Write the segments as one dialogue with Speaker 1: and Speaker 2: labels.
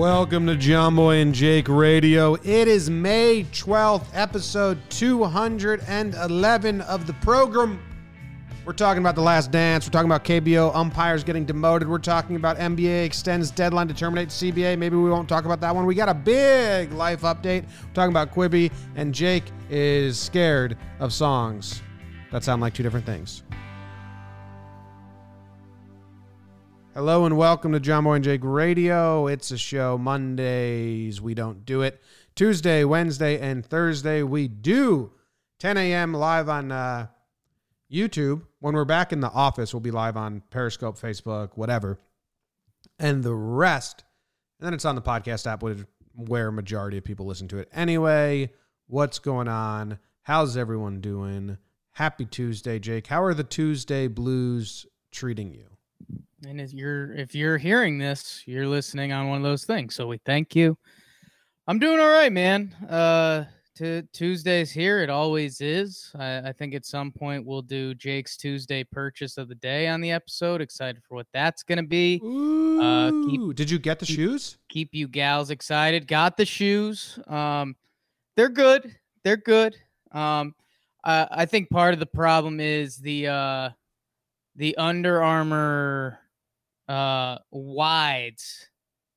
Speaker 1: Welcome to Jomboy and Jake Radio. It is May 12th, episode 211 of the program. We're talking about The Last Dance. We're talking about KBO umpires getting demoted. We're talking about NBA extends deadline to terminate CBA. Maybe we won't talk about that one. We got a big life update. We're talking about Quibi, and Jake is scared of songs that sound like two different things. Hello and welcome to Jomboy and Jake Radio. It's a show. Mondays we don't do it. Tuesday, Wednesday, and Thursday we do. 10 a.m. live on uh, YouTube. When we're back in the office, we'll be live on Periscope, Facebook, whatever. And the rest, and then it's on the podcast app, where majority of people listen to it. Anyway, what's going on? How's everyone doing? Happy Tuesday, Jake. How are the Tuesday blues treating you?
Speaker 2: And if you're if you're hearing this, you're listening on one of those things. So we thank you. I'm doing all right, man. Uh to Tuesdays here, it always is. I, I think at some point we'll do Jake's Tuesday purchase of the day on the episode. Excited for what that's gonna be.
Speaker 1: Ooh, uh, keep, did you get the
Speaker 2: keep,
Speaker 1: shoes?
Speaker 2: Keep you gals excited. Got the shoes. Um, they're good. They're good. Um, uh, I think part of the problem is the uh, the Under Armour uh wides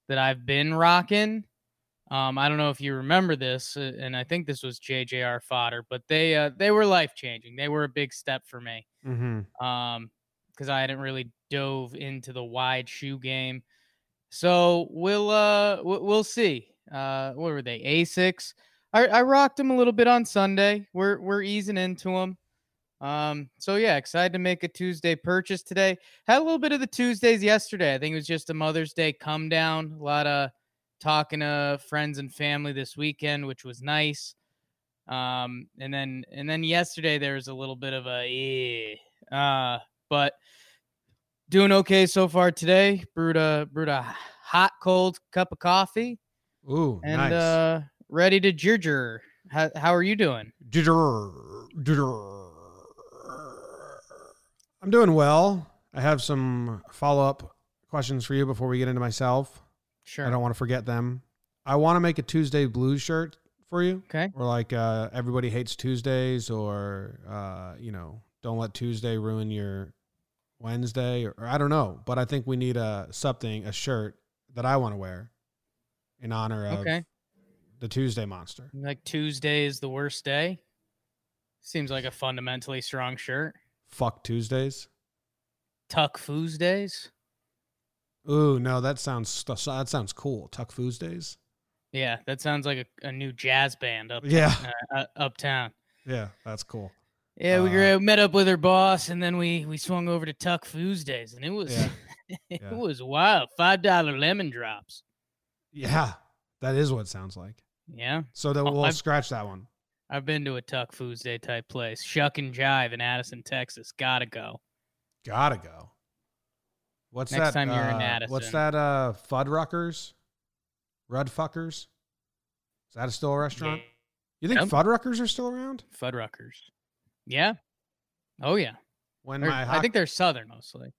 Speaker 2: that I've been rocking. Um, I don't know if you remember this, uh, and I think this was JJR fodder, but they uh, they were life changing. They were a big step for me.
Speaker 1: Mm-hmm.
Speaker 2: Um, because I hadn't really dove into the wide shoe game. So we'll uh we'll see. Uh, what were they? Asics. I I rocked them a little bit on Sunday. We're we're easing into them. Um, so yeah, excited to make a Tuesday purchase today. Had a little bit of the Tuesdays yesterday. I think it was just a Mother's Day come down. A lot of talking to friends and family this weekend, which was nice. Um, and then and then yesterday there was a little bit of a eh, uh, but doing okay so far today. Brewed a brewed a hot cold cup of coffee.
Speaker 1: Ooh,
Speaker 2: and
Speaker 1: nice.
Speaker 2: uh, ready to ginger. How how are you doing?
Speaker 1: Ginger, ginger. I'm doing well. I have some follow up questions for you before we get into myself.
Speaker 2: Sure.
Speaker 1: I don't want to forget them. I want to make a Tuesday blues shirt for you.
Speaker 2: Okay.
Speaker 1: Or like uh, everybody hates Tuesdays, or uh, you know, don't let Tuesday ruin your Wednesday, or, or I don't know. But I think we need a something, a shirt that I want to wear in honor of
Speaker 2: Okay.
Speaker 1: the Tuesday monster.
Speaker 2: Like Tuesday is the worst day. Seems like a fundamentally strong shirt.
Speaker 1: Fuck Tuesdays.
Speaker 2: Tuck Foos days.
Speaker 1: Ooh, no, that sounds that sounds cool. Tuck Foos days.
Speaker 2: Yeah, that sounds like a, a new jazz band up
Speaker 1: Yeah.
Speaker 2: uh, uptown.
Speaker 1: Yeah, that's cool.
Speaker 2: Yeah, we
Speaker 1: Uh,
Speaker 2: met up with her boss, and then we we swung over to Tuck Foos days, and it was
Speaker 1: Yeah.
Speaker 2: it
Speaker 1: Yeah.
Speaker 2: was wild. Five dollar lemon drops.
Speaker 1: Yeah, that is what it sounds like.
Speaker 2: Yeah,
Speaker 1: So that
Speaker 2: Oh,
Speaker 1: we'll
Speaker 2: I've-
Speaker 1: scratch that one.
Speaker 2: I've been to a Tuck Foos day type place. Shuck and Jive in Addison, Texas. Gotta go.
Speaker 1: Gotta go. What's
Speaker 2: Next
Speaker 1: that?
Speaker 2: time you're in
Speaker 1: Addison. What's that? Uh, Fuddruckers, Rudfuckers. Is that a still a restaurant? You think
Speaker 2: Yep.
Speaker 1: Fuddruckers are still around?
Speaker 2: Fuddruckers. Yeah. Oh yeah.
Speaker 1: When
Speaker 2: They're-
Speaker 1: my
Speaker 2: I think they're southern mostly.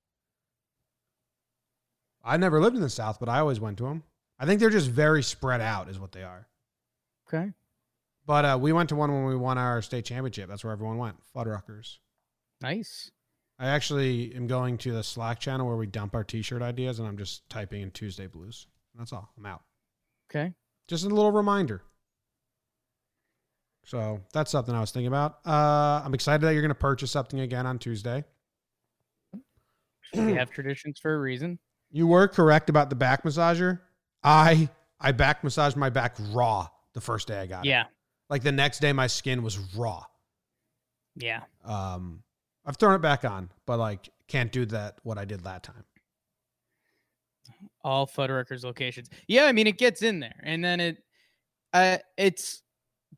Speaker 1: I never lived in the South, but I always went to them. I think they're just very spread out, is what they are.
Speaker 2: Okay.
Speaker 1: But uh, we went to one when we won our state championship. That's where everyone went. Fuddruckers.
Speaker 2: Nice.
Speaker 1: I actually am going to the Slack channel where we dump our T-shirt ideas, and I'm just typing in Tuesday Blues. That's all. I'm out.
Speaker 2: Okay.
Speaker 1: Just a little reminder. So that's something I was thinking about. Uh, I'm excited that you're going to purchase something again on Tuesday.
Speaker 2: we have traditions for a reason.
Speaker 1: You were correct about the back massager. I I back massaged my back raw the first day I got it.
Speaker 2: Yeah.
Speaker 1: Like the next day, my skin was raw.
Speaker 2: Yeah.
Speaker 1: Um, I've thrown it back on, but like can't do that what I did that time.
Speaker 2: all Fuddruckers locations. Yeah, I mean it gets in there, and then it, uh, it's,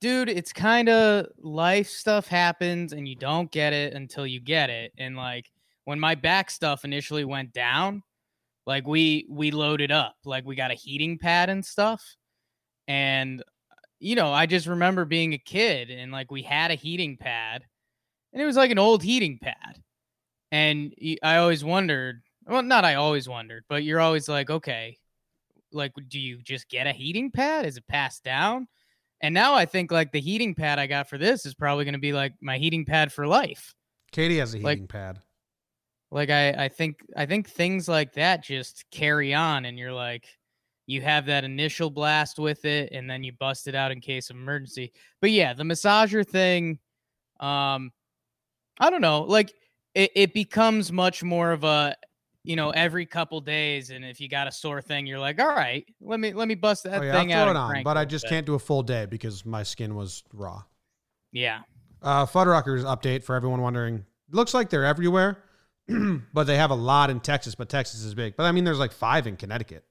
Speaker 2: dude, it's kind of life stuff happens, and you don't get it until you get it. And like when my back stuff initially went down, like we we loaded up, like we got a heating pad and stuff, and you know I just remember being a kid and like we had a heating pad, and it was like an old heating pad, and I always wondered well, not I always wondered, but you're always like, okay, like, do you just get a heating pad? Is it passed down? And now I think like the heating pad I got for this is probably going to be like my heating pad for life.
Speaker 1: Katie has a
Speaker 2: Like-
Speaker 1: heating pad.
Speaker 2: Like I, I think, I think things like that just carry on, and you're like, you have that initial blast with it, and then you bust it out in case of emergency. But yeah, the massager thing, um, I don't know, like it, it becomes much more of a you know every couple days and if you got a sore thing you're like all right let me let me bust that
Speaker 1: Oh, yeah,
Speaker 2: thing out
Speaker 1: on, but i just
Speaker 2: bit.
Speaker 1: can't do a full day because my skin was raw.
Speaker 2: yeah
Speaker 1: Uh, Fuddruckers update for everyone wondering. Looks like they're everywhere, but they have a lot in Texas. But Texas is big. But I mean, there's like five in Connecticut.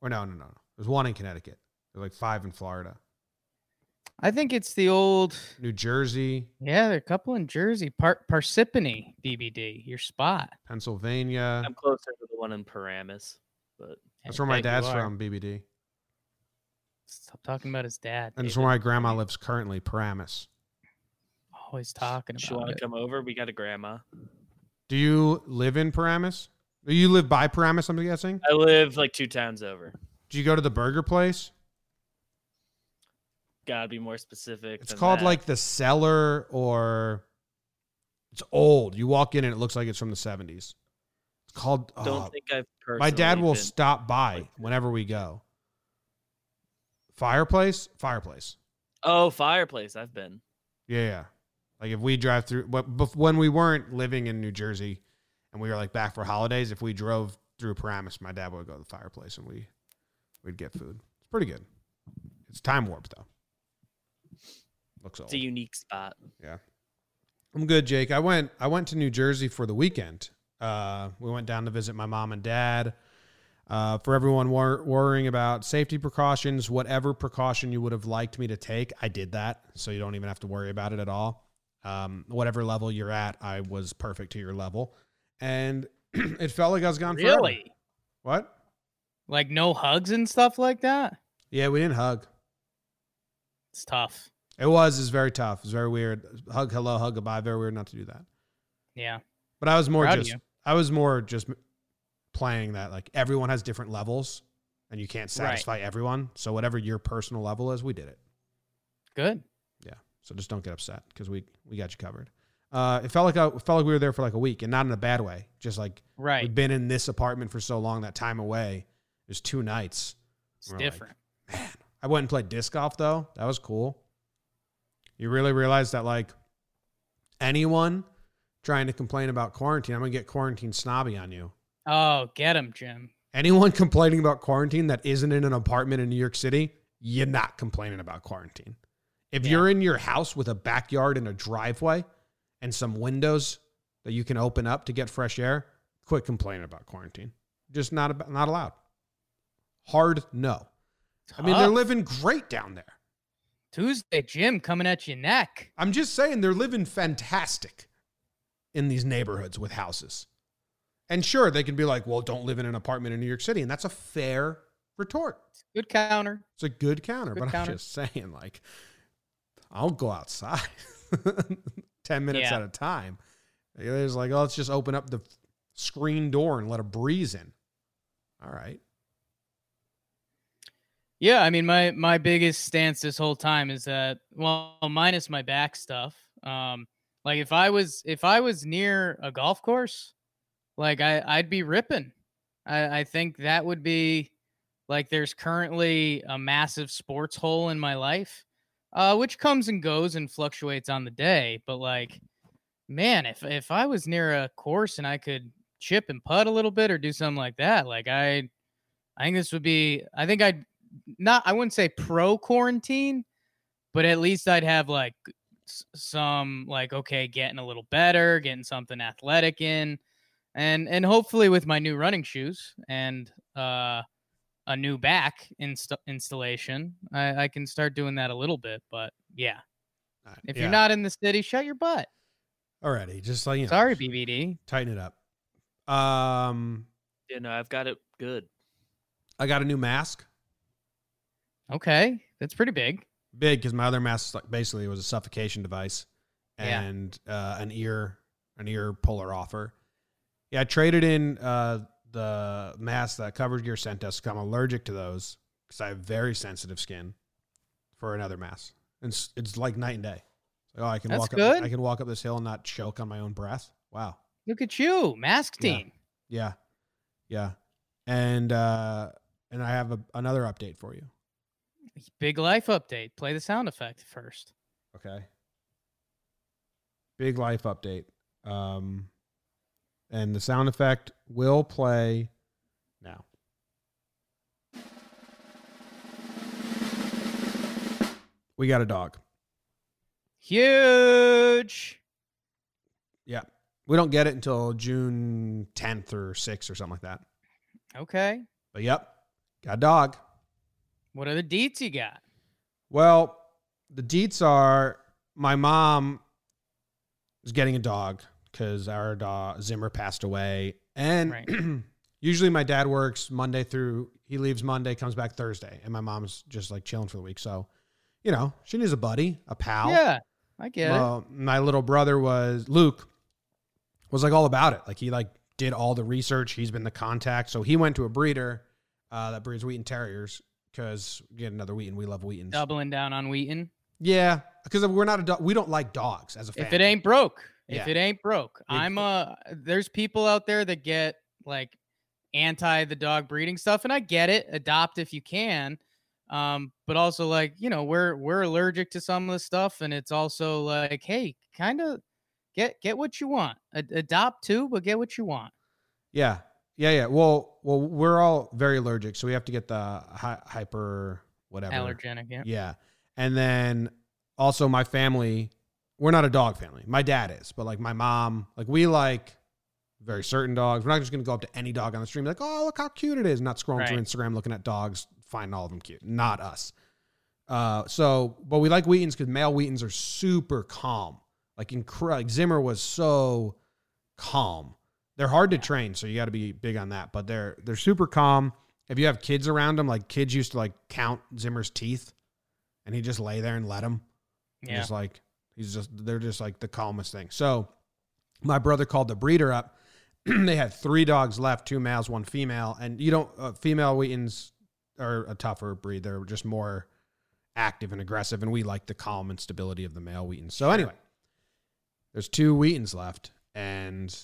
Speaker 1: Or no, no, no, no. There's one in Connecticut. There's like five in Florida,
Speaker 2: i think it's the old
Speaker 1: New Jersey,
Speaker 2: yeah there are a couple in jersey Par- parsippany bbd your spot
Speaker 1: Pennsylvania.
Speaker 3: I'm closer to the one in Paramus, but
Speaker 1: That's where my dad's from, BBD.
Speaker 2: stop talking about his dad
Speaker 1: And it's where my grandma lives currently, Paramus.
Speaker 2: always talking
Speaker 3: if you want to come over, we got a grandma.
Speaker 1: Do you live in Paramus? You live by Paramus, I'm guessing?
Speaker 3: I live like two towns over.
Speaker 1: Do you go to the burger place?
Speaker 3: Gotta be more specific.
Speaker 1: It's called
Speaker 3: that.
Speaker 1: like the cellar or it's old. You walk in and it looks like it's from the 70s. It's called uh,
Speaker 3: Don't
Speaker 1: oh,
Speaker 3: think I've.
Speaker 1: My dad will stop by whenever we go. Fireplace? Fireplace.
Speaker 3: Oh, fireplace. I've been.
Speaker 1: Yeah, yeah. Like if we drive through but when we weren't living in New Jersey and we were like back for holidays, if we drove through Paramus, my dad would go to the fireplace and we we'd get food. It's pretty good. It's time warp though. Looks old.
Speaker 3: It's a unique spot. Yeah.
Speaker 1: I'm good, Jake. I went I went to New Jersey for the weekend. Uh, we went down to visit my mom and dad. Uh, for everyone wor- worrying about safety precautions, whatever precaution you would have liked me to take, I did that, so you don't even have to worry about it at all. Um, whatever level you're at, I was perfect to your level, and it felt like I was gone forever.
Speaker 2: really
Speaker 1: What?
Speaker 2: like no hugs and stuff like that
Speaker 1: Yeah, we didn't hug.
Speaker 2: it's tough
Speaker 1: It was. It's very tough. It's very weird. Hug, hello, hug, goodbye. Very weird not to do that.
Speaker 2: yeah
Speaker 1: But I was more
Speaker 2: Proud
Speaker 1: just. I was more just playing that like everyone has different levels and you can't
Speaker 2: Right.
Speaker 1: satisfy everyone. So whatever your personal level is, we did it.
Speaker 2: good
Speaker 1: Yeah. So just don't get upset because we we got you covered. Uh, it felt like it felt like we were there for like a week and not in a bad way. Just like
Speaker 2: right
Speaker 1: we've been in this apartment for so long that time away. There's two nights.
Speaker 2: it's
Speaker 1: we're like,
Speaker 2: different
Speaker 1: I went and played disc golf though. That was cool. You really realize that like anyone trying to complain about quarantine, I'm gonna get quarantine snobby on you.
Speaker 2: oh get him jim
Speaker 1: Anyone complaining about quarantine that isn't in an apartment in New York City, you're not complaining about quarantine. If
Speaker 2: Yeah.
Speaker 1: you're in your house with a backyard and a driveway and some windows that you can open up to get fresh air, quit complaining about quarantine. Just not about, not allowed. Hard no. I mean, they're living great down there.
Speaker 2: tuesday jim coming at your neck
Speaker 1: I'm just saying they're living fantastic in these neighborhoods with houses. And sure, they can be like, well, don't live in an apartment in New York City. And that's a fair retort.
Speaker 2: good counter
Speaker 1: It's a good counter,
Speaker 2: Good
Speaker 1: but
Speaker 2: counter.
Speaker 1: I'm just saying, like, I'll go outside 10 minutes
Speaker 2: Yeah.
Speaker 1: at a time. There's like, oh, let's just open up the screen door and let a breeze in. All right.
Speaker 2: Yeah, I mean my my biggest stance this whole time is that well minus my back stuff. Um like if I was if I was near a golf course, like I I'd be ripping. I I think that would be like there's currently a massive sports hole in my life. Uh which comes and goes and fluctuates on the day, but like man, if if I was near a course and I could chip and putt a little bit or do something like that, like I I think this would be I think I'd not I wouldn't say pro quarantine, but at least I'd have like some like okay, getting a little better, getting something athletic in, and and hopefully with my new running shoes and uh a new back inst- installation, I, I can start doing that a little bit. But yeah,
Speaker 1: Uh,
Speaker 2: if
Speaker 1: yeah.
Speaker 2: you're not in the city, shut your butt.
Speaker 1: already, just like you know,
Speaker 2: Sorry, BBD.
Speaker 1: tighten it up. Um,
Speaker 3: You know, I've got it good.
Speaker 1: I got a new mask.
Speaker 2: Okay, that's pretty big.
Speaker 1: Big because my other mask like basically was a suffocation device
Speaker 2: Yeah.
Speaker 1: and uh, an ear an ear puller offer. Yeah, I traded in uh, the mask that Covered Gear sent us. I'm allergic to those because I have very sensitive skin for another mask. And it's, it's like night and day. Like, oh, I can
Speaker 2: That's
Speaker 1: walk
Speaker 2: good.
Speaker 1: up. I can walk up this hill and not choke on my own breath. Wow.
Speaker 2: Look at you, mask
Speaker 1: Yeah.
Speaker 2: team.
Speaker 1: Yeah, yeah. And uh, and I have a, another update for you.
Speaker 2: Big life update. Play the sound effect first.
Speaker 1: Okay. Big life update. Um, and the sound effect will play now. We got a dog.
Speaker 2: Huge.
Speaker 1: Yeah. We don't get it until June 10th or 6th or something like that.
Speaker 2: Okay.
Speaker 1: But yep, got a dog.
Speaker 2: What are the deets you got?
Speaker 1: Well, the deets are my mom is getting a dog because our dog Zimmer passed away, and
Speaker 2: Right.
Speaker 1: usually my dad works Monday through. He leaves Monday, comes back Thursday, and my mom's just like chilling for the week. So, you know, she needs a buddy, a pal.
Speaker 2: Yeah, I get it.
Speaker 1: My little brother was Luke was like all about it. Like he like did all the research. He's been the contact. So he went to a breeder uh, that breeds Wheaten Terriers because get another Wheaten. We love Wheatens.
Speaker 2: Doubling down on Wheaten.
Speaker 1: Yeah, because we're not a dog. We don't like dogs as a family.
Speaker 2: If it ain't broke, if
Speaker 1: Yeah.
Speaker 2: it ain't broke, I'm
Speaker 1: fu-
Speaker 2: uh there's people out there that get like anti the dog breeding stuff, and I get it. Adopt if you can. Um, but also like, you know, we're we're allergic to some of the stuff, and it's also like, hey, kind of get get what you want. Ad- adopt too, but get what you want.
Speaker 1: Yeah, yeah, yeah. Well, well, we're all very allergic, so we have to get the hy- hyper whatever.
Speaker 2: Allergenic, yeah.
Speaker 1: Yeah, and then also my family, we're not a dog family. My dad is, but like my mom, like we like very certain dogs. We're not just gonna go up to any dog on the street like, oh, look how cute it is. Not scrolling through Instagram looking at dogs, finding all of them cute. Not us. Uh, so, but we like Wheatens because male Wheatens are super calm. Like, incre- like Zimmer was so calm. They're hard to train, so you got to be big on that. But they're they're super calm. If you have kids around them, like kids used to like count Zimmer's teeth, and he just lay there and let them.
Speaker 2: Yeah.
Speaker 1: Just like he's just they're just like the calmest thing. So my brother called the breeder up. they had three dogs left, two males, one female, and you don't uh, female Wheatens are a tougher breed. They're just more active and aggressive, and we like the calm and stability of the male Wheatens. So anyway, there's two Wheatens left, and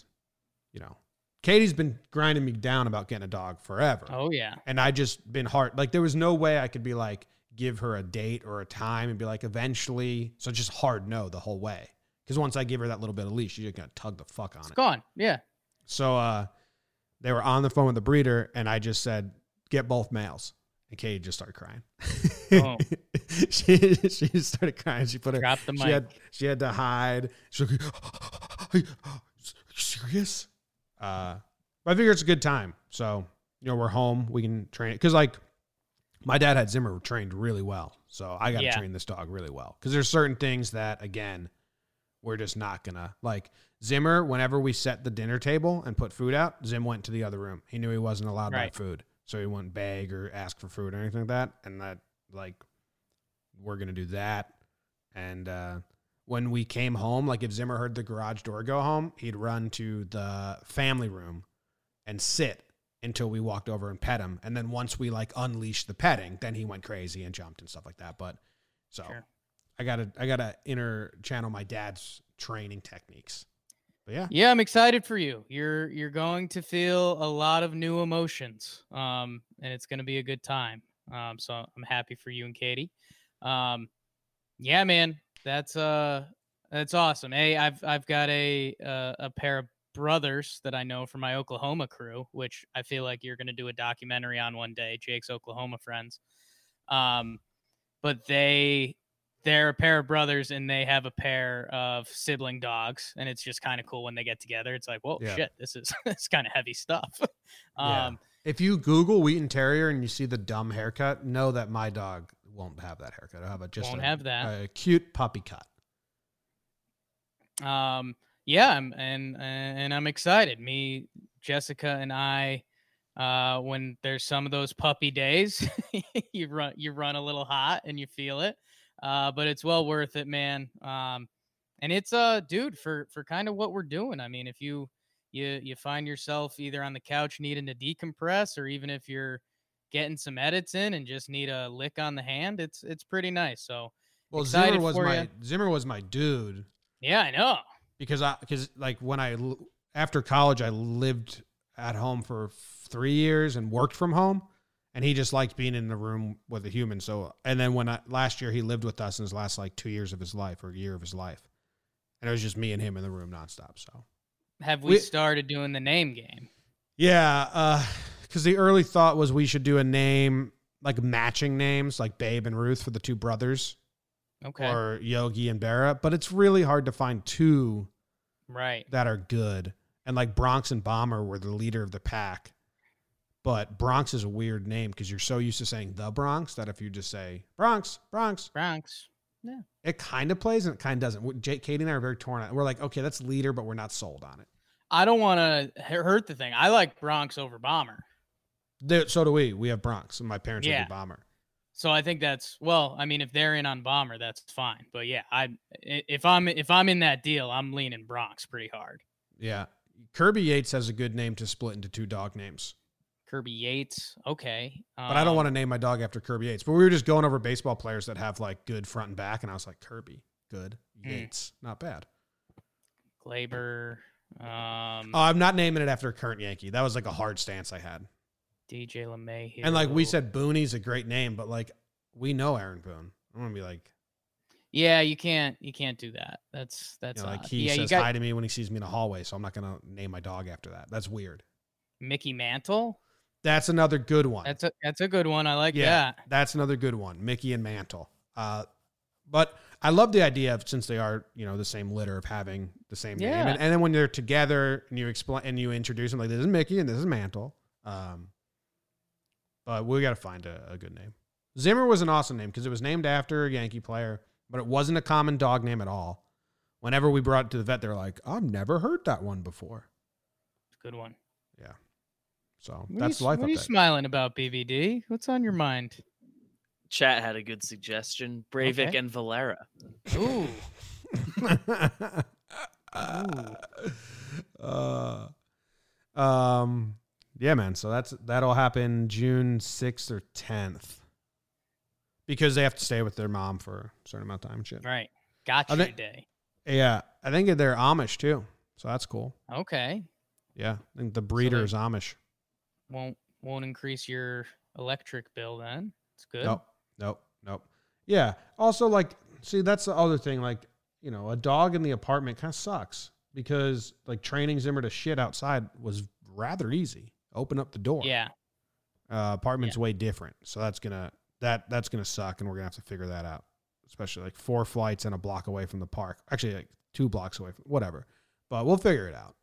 Speaker 1: you know, Katie's been grinding me down about getting a dog forever.
Speaker 2: Oh yeah.
Speaker 1: And I just been hard. Like there was no way I could be like give her a date or a time and be like eventually. So just hard no the whole way. Because once I give her that little bit of leash, she's just gonna tug the fuck on
Speaker 2: It's
Speaker 1: it.
Speaker 2: gone. Yeah.
Speaker 1: So uh, they were on the phone with the breeder, and I just said, "Get both males." And Katie just started crying.
Speaker 2: Oh.
Speaker 1: she she just started crying. She put her
Speaker 2: Drop the
Speaker 1: she had she had to hide. She's like, "Are you serious?" Uh, but I figure it's a good time. So you know, we're home. We can train it because like my dad had Zimmer trained really well. So I got to
Speaker 2: Yeah.
Speaker 1: train this dog really well because there's certain things that again we're just not gonna like Zimmer. Whenever we set the dinner table and put food out, Zim went to the other room. He knew he wasn't allowed to
Speaker 2: Right.
Speaker 1: have food, so he wouldn't beg or ask for food or anything like that. And that like we're gonna do that. And uh, when we came home, like if Zimmer heard the garage door go home, he'd run to the family room and sit until we walked over and pet him. And then once we like unleashed the petting, then he went crazy and jumped and stuff like that. But so
Speaker 2: Sure.
Speaker 1: I gotta I gotta inner channel my dad's training techniques. But yeah.
Speaker 2: Yeah, I'm excited for you. You're you're going to feel a lot of new emotions, um, and it's going to be a good time. Um, so I'm happy for you and Katie. Um, yeah, man, that's uh, that's awesome. Hey, I've I've got a uh, a pair of brothers that I know from my Oklahoma crew, which I feel like you're going to do a documentary on one day. Jake's Oklahoma friends. Um, but they they're a pair of brothers and they have a pair of sibling dogs and it's just kind of cool when they get together it's like whoa
Speaker 1: Yeah.
Speaker 2: shit this is it's kind of heavy stuff
Speaker 1: Yeah.
Speaker 2: um
Speaker 1: If you Google Wheaten Terrier and you see the dumb haircut, know that my dog won't have that haircut. i'll have a just
Speaker 2: won't
Speaker 1: a,
Speaker 2: have that
Speaker 1: a cute puppy cut.
Speaker 2: um yeah I'm, and and i'm excited. Me jessica and i uh when there's some of those puppy days you run you run a little hot and you feel it uh but it's well worth it man. Um and it's uh dude for for kind of what we're doing. I mean if you you you find yourself either on the couch needing to decompress or even if you're getting some edits in and just need a lick on the hand it's it's pretty nice. So
Speaker 1: Well, Zimmer was my
Speaker 2: ya.
Speaker 1: Zimmer was my dude.
Speaker 2: Yeah i know
Speaker 1: because I because like when I after college I lived at home for three years and worked from home, and he just liked being in the room with a human. So and then when I last year he lived with us in his last like two years of his life or year of his life, and it was just me and him in the room nonstop. So
Speaker 2: have we,
Speaker 1: We-
Speaker 2: started doing the name game
Speaker 1: yeah, uh, because the early thought was we should do a name like matching names like Babe and Ruth for the two brothers
Speaker 2: okay
Speaker 1: or Yogi and Berra, but it's really hard to find two
Speaker 2: right
Speaker 1: that are good. And like Bronx and Bomber were the leader of the pack. But Bronx is a weird name because you're so used to saying the Bronx that if you just say Bronx, Bronx,
Speaker 2: Bronx. Yeah.
Speaker 1: It kind of plays and it kind of doesn't. Jake, Katie and I are very torn on. We're like, okay, that's leader, but we're not sold on it.
Speaker 2: I don't want to hurt the thing. I like Bronx over Bomber.
Speaker 1: There- So do we. We have Bronx, and my parents
Speaker 2: Yeah.
Speaker 1: would be Bomber.
Speaker 2: So I think that's well. I mean, if they're in on Bomber, that's fine. But yeah, I if I'm if I'm in that deal, I'm leaning Bronx pretty hard.
Speaker 1: Yeah. Kirby Yates has a good name to split into two dog names.
Speaker 2: Kirby Yates, okay.
Speaker 1: But I don't want to name my dog after Kirby Yates. But we were just going over baseball players that have like good front and back, and I was like, Kirby, good.
Speaker 2: Hmm.
Speaker 1: Yates, not bad.
Speaker 2: Gleyber, um,
Speaker 1: Oh, I'm not naming it after a current Yankee. That was like a hard stance I had.
Speaker 2: DJ LeMahieu. Here.
Speaker 1: And like we said, Booney's a great name, but like we know Aaron Boone. I'm gonna be like,
Speaker 2: yeah, you can't you can't do that. That's
Speaker 1: you
Speaker 2: that's
Speaker 1: know, like he
Speaker 2: yeah. You
Speaker 1: says
Speaker 2: got
Speaker 1: hi to me when he sees me in a hallway, so I'm not gonna name my dog after that. That's weird.
Speaker 2: Mickey Mantle.
Speaker 1: That's another good one.
Speaker 2: That's a that's a good one. I like
Speaker 1: yeah,
Speaker 2: that.
Speaker 1: that's another good one. Mickey and Mantle. Uh, but I love the idea of since they are you know the same litter of having the same name, and, and then when they're together and you explain and you introduce them like this is Mickey and this is Mantle. Um, but we got to find a, a good name. Zimmer was an awesome name because it was named after a Yankee player, but it wasn't a common dog name at all. Whenever we brought it to the vet, they're like, "I've never heard that one before."
Speaker 2: Good one. Yeah.
Speaker 1: So
Speaker 2: What
Speaker 1: that's
Speaker 2: are you,
Speaker 1: life
Speaker 2: What are you smiling about, BVD? What's on your mind?
Speaker 3: Chat had a good suggestion. Breivik
Speaker 2: Okay.
Speaker 3: and Valera.
Speaker 2: Ooh,
Speaker 1: uh, um, yeah, man. So that's that'll happen June sixth or tenth, because they have to stay with their mom for a certain amount of time. and Shit.
Speaker 2: right. Got
Speaker 1: I
Speaker 2: you
Speaker 1: think-
Speaker 2: day.
Speaker 1: Yeah, I think they're Amish too, so that's cool.
Speaker 2: Okay.
Speaker 1: Yeah, I think the breeder
Speaker 2: they-
Speaker 1: is Amish.
Speaker 2: Won't won't increase your electric bill then. It's good.
Speaker 1: Nope, nope, nope. Yeah. Also, like, see, that's the other thing. Like, you know, a dog in the apartment kind of sucks because like training Zimmer to shit outside was rather easy. Open up the door.
Speaker 2: Yeah.
Speaker 1: Uh, apartment's way different, so that's gonna that that's gonna suck, and we're gonna have to figure that out. Especially like four flights and a block away from the park. Actually, like two blocks away from whatever. But we'll figure it out.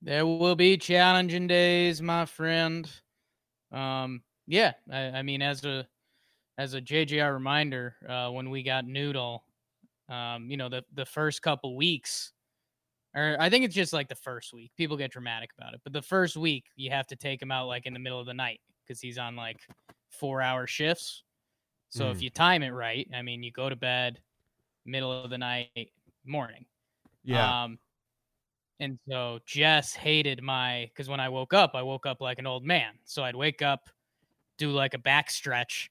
Speaker 2: There will be challenging days, my friend. Um, yeah, I, I mean, as a as a JJR reminder, uh, when we got Noodle, um, you know, the the first couple weeks, or I think it's just like the first week. People get dramatic about it, but the first week you have to take him out like in the middle of the night because he's on like four hour shifts. So if
Speaker 1: Mm.
Speaker 2: you time it right, I mean, you go to bed middle of the night, morning.
Speaker 1: Yeah.
Speaker 2: Um, and so Jess hated my because when I woke up, I woke up like an old man. So I'd wake up, do like a back stretch,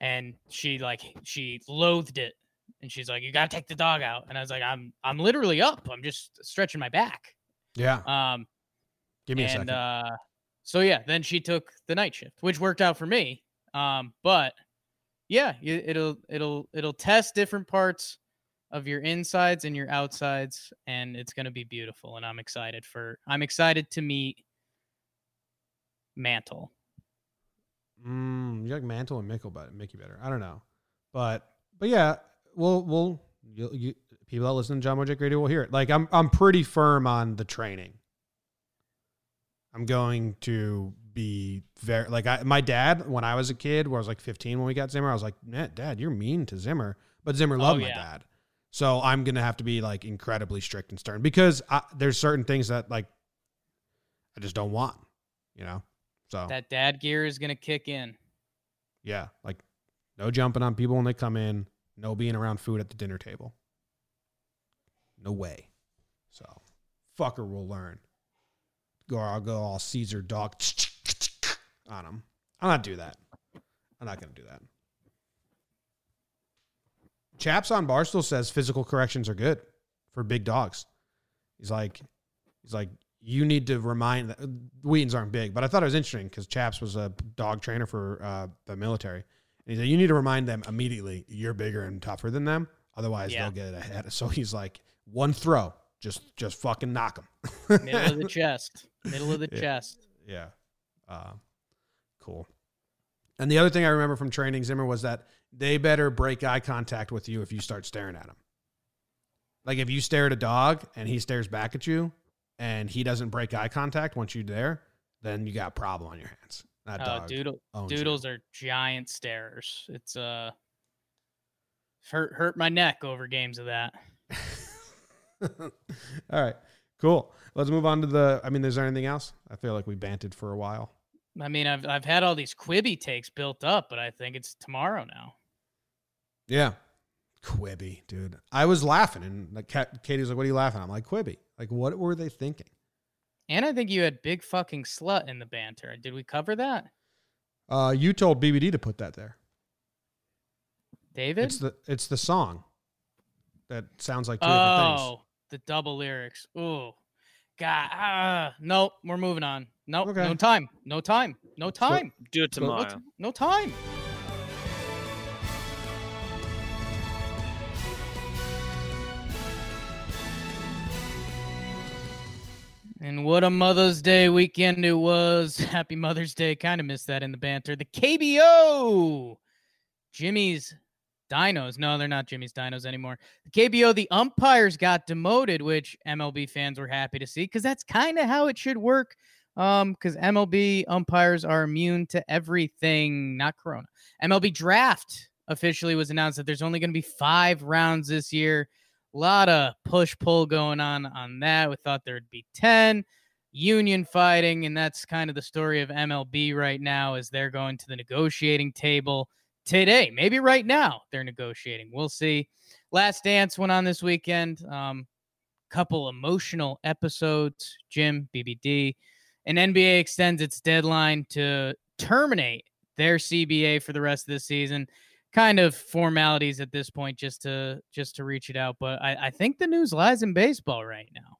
Speaker 2: and she like she loathed it. And she's like, "You gotta take the dog out." And I was like, "I'm I'm literally up. I'm just stretching my back."
Speaker 1: yeah.
Speaker 2: Um,
Speaker 1: Give me a second.
Speaker 2: uh, so yeah, then she took the night shift, which worked out for me. Um, but yeah, it'll it'll it'll test different parts of your insides and your outsides, and it's gonna be beautiful. And I'm excited for I'm excited to meet Mantle.
Speaker 1: Mm, you like Mantle and Mickle, but Mickey better. I don't know, but but yeah, we'll we'll you, you, people that listen to John Mojic Radio will hear it. Like I'm I'm pretty firm on the training. I'm going to be very like I, my dad when I was a kid, where I was like 15 when we got Zimmer. I was like, Dad, you're mean to Zimmer, but Zimmer oh, loved oh, yeah. my dad. So I'm gonna have to be like incredibly strict and stern because I, there's certain things that like I just don't want, you know. So
Speaker 2: that dad gear is gonna kick in.
Speaker 1: Yeah, like no jumping on people when they come in, no being around food at the dinner table. No way. So fucker will learn. Go, I'll go all Cesar dog on him. I'm not do that. I'm not gonna do that. Chaps on Barstool says physical corrections are good for big dogs. He's like, he's like, you need to remind that Wheatens aren't big, but I thought it was interesting because Chaps was a dog trainer for uh, the military. And he said, you need to remind them immediately you're bigger and tougher than them. Otherwise, yeah. they'll get ahead. So he's like, one throw, just just fucking knock
Speaker 2: them. Middle of the chest. Middle of the
Speaker 1: yeah.
Speaker 2: chest.
Speaker 1: Yeah. Uh, cool. And the other thing I remember from training Zimmer was that they better break eye contact with you if you start staring at him. Like if you stare at a dog and he stares back at you, and he doesn't break eye contact once you're there, then you got a problem on your hands. That
Speaker 2: oh,
Speaker 1: dog
Speaker 2: doodle, doodles you. are giant starers. It's uh hurt hurt my neck over games of that.
Speaker 1: All right, cool. Let's move on to the. I mean, is there anything else? I feel like we banted for a while.
Speaker 2: I mean, I've I've had all these Quibi takes built up, but I think it's tomorrow now.
Speaker 1: Yeah, Quibi, dude. I was laughing, and like Katie was like, "What are you laughing?" At? I'm like, "Quibi." Like, what were they thinking?
Speaker 2: And I think you had big fucking slut in the banter. Did we cover that?
Speaker 1: Uh, you told BBD to put that there.
Speaker 2: David,
Speaker 1: it's the it's the song that sounds like two
Speaker 2: oh,
Speaker 1: different things. Oh,
Speaker 2: the double lyrics. Ooh, God. Uh, nope. We're moving on. Nope. Okay. No time. No time. No time.
Speaker 3: Do it tomorrow.
Speaker 2: No, no time. And what a Mother's Day weekend it was. Happy Mother's Day. Kind of missed that in the banter. The KBO. Jimmy's Dinos. No, they're not Jimmy's Dinos anymore. The KBO, the umpires got demoted, which MLB fans were happy to see because that's kind of how it should work. Um, because MLB umpires are immune to everything, not Corona. MLB draft officially was announced that there's only going to be five rounds this year. A lot of push pull going on on that. We thought there'd be 10 union fighting, and that's kind of the story of MLB right now as they're going to the negotiating table today. Maybe right now they're negotiating. We'll see. Last Dance went on this weekend. Um, couple emotional episodes. Jim, BBD, and NBA extends its deadline to terminate their CBA for the rest of the season kind of formalities at this point just to just to reach it out. But I, I think the news lies in baseball right now.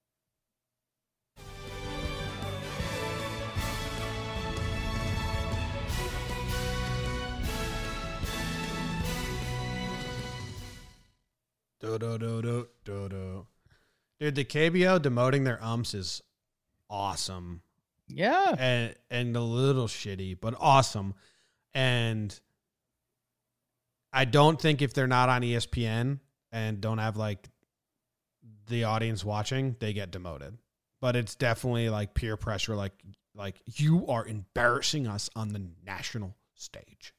Speaker 1: Do do do do do. Dude, the KBO demoting their umps is awesome.
Speaker 2: Yeah.
Speaker 1: And and a little shitty, but awesome. And I don't think if they're not on ESPN and don't have like the audience watching, they get demoted. But it's definitely like peer pressure like like you are embarrassing us on the national stage.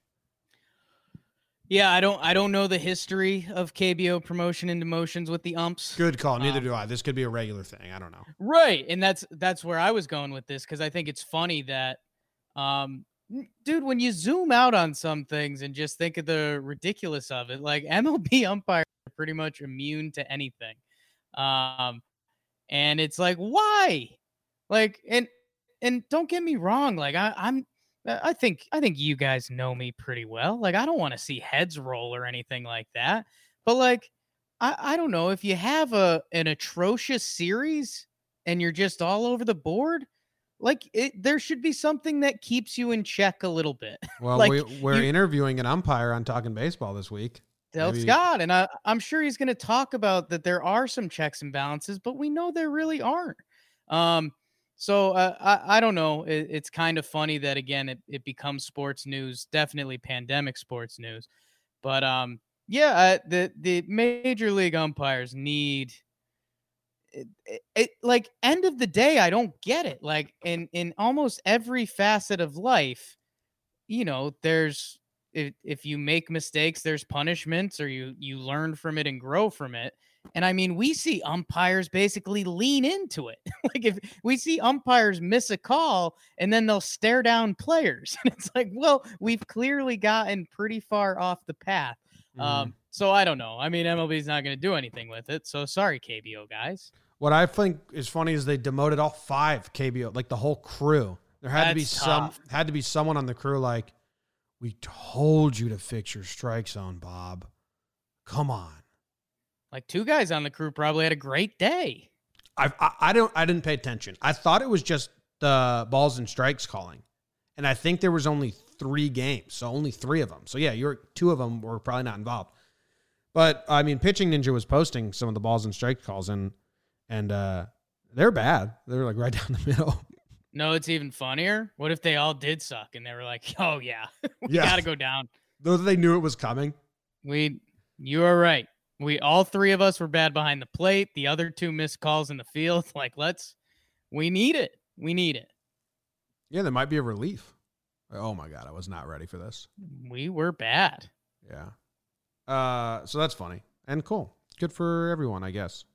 Speaker 2: Yeah, I don't I don't know the history of KBO promotion and demotions with the umps.
Speaker 1: Good call. Neither um, do I. This could be a regular thing. I don't know.
Speaker 2: Right. And that's that's where I was going with this cuz I think it's funny that um dude, when you zoom out on some things and just think of the ridiculous of it, like MLB umpires are pretty much immune to anything. Um, and it's like, why? Like, and and don't get me wrong, like I, I'm I think I think you guys know me pretty well. Like, I don't want to see heads roll or anything like that. But like, I, I don't know if you have a an atrocious series and you're just all over the board like it, there should be something that keeps you in check a little bit.
Speaker 1: Well,
Speaker 2: like,
Speaker 1: we, we're you, interviewing an umpire on Talking Baseball this week.
Speaker 2: Dale Maybe. Scott, and I, I'm sure he's going to talk about that there are some checks and balances, but we know there really aren't. Um, So uh, I I don't know. It, it's kind of funny that again it, it becomes sports news, definitely pandemic sports news. But um yeah, uh, the the major league umpires need it, it, like end of the day i don't get it like in in almost every facet of life you know there's if, if you make mistakes there's punishments or you you learn from it and grow from it and i mean we see umpires basically lean into it like if we see umpires miss a call and then they'll stare down players and it's like well we've clearly gotten pretty far off the path
Speaker 1: Mm.
Speaker 2: um so i don't know i mean mlb's not going to do anything with it so sorry kbo guys
Speaker 1: What I think is funny is they demoted all five KBO, like the whole crew. There had to be
Speaker 2: That's
Speaker 1: some had to be someone on the crew like, we told you to fix your strike zone, Bob. Come on.
Speaker 2: like two guys on the crew probably had a great day
Speaker 1: I, I I don't I didn't pay attention. I thought it was just the balls and strikes calling, and I think there was only three games, so only three of them. So yeah, you're two of them were probably not involved. But I mean, pitching ninja was posting some of the balls and strike calls, and and uh, they're bad. They're like right down the middle.
Speaker 2: No, it's even funnier. What if they all did suck and they were like, "Oh yeah, we
Speaker 1: Yeah.
Speaker 2: got to go down."
Speaker 1: Though they knew it was coming.
Speaker 2: We, you are right. We all three of us were bad behind the plate. The other two missed calls in the field. Like, let's. We need it. We need it.
Speaker 1: Yeah, there might be a relief. Oh my god, I was not ready for this.
Speaker 2: We were bad.
Speaker 1: Yeah. Uh, so that's funny and cool. Good for everyone, I guess.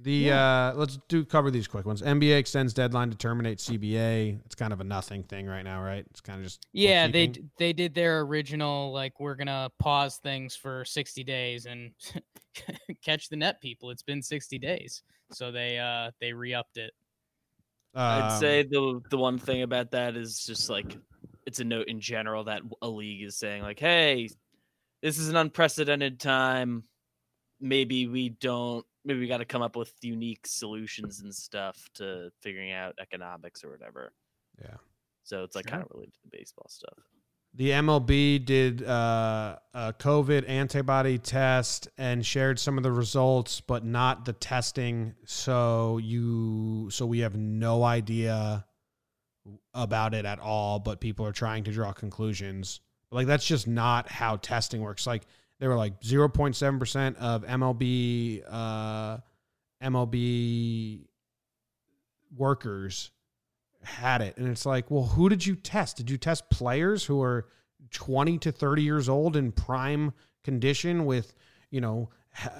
Speaker 1: The uh, let's do cover these quick ones. NBA extends deadline to terminate CBA. It's kind of a nothing thing right now, right? It's kind of just
Speaker 2: Yeah, they they did their original like we're gonna pause things for sixty days and catch the net people. It's been sixty days, so they uh they re-upped it.
Speaker 3: I'd
Speaker 1: Um,
Speaker 3: say the the one thing about that is just like it's a note in general that a league is saying like, hey, this is an unprecedented time. Maybe we don't. Maybe we got to come up with unique solutions and stuff to figuring out economics or whatever.
Speaker 1: Yeah.
Speaker 3: So it's like
Speaker 1: Sure.
Speaker 3: kind of related to the baseball stuff.
Speaker 1: The MLB did uh, a COVID antibody test and shared some of the results, but not the testing. So you, so we have no idea about it at all. But people are trying to draw conclusions. Like that's just not how testing works. Like they were like zero point seven percent of MLB uh, MLB workers had it. And it's like, well, who did you test? Did you test players who are 20 to 30 years old in prime condition with, you know, h-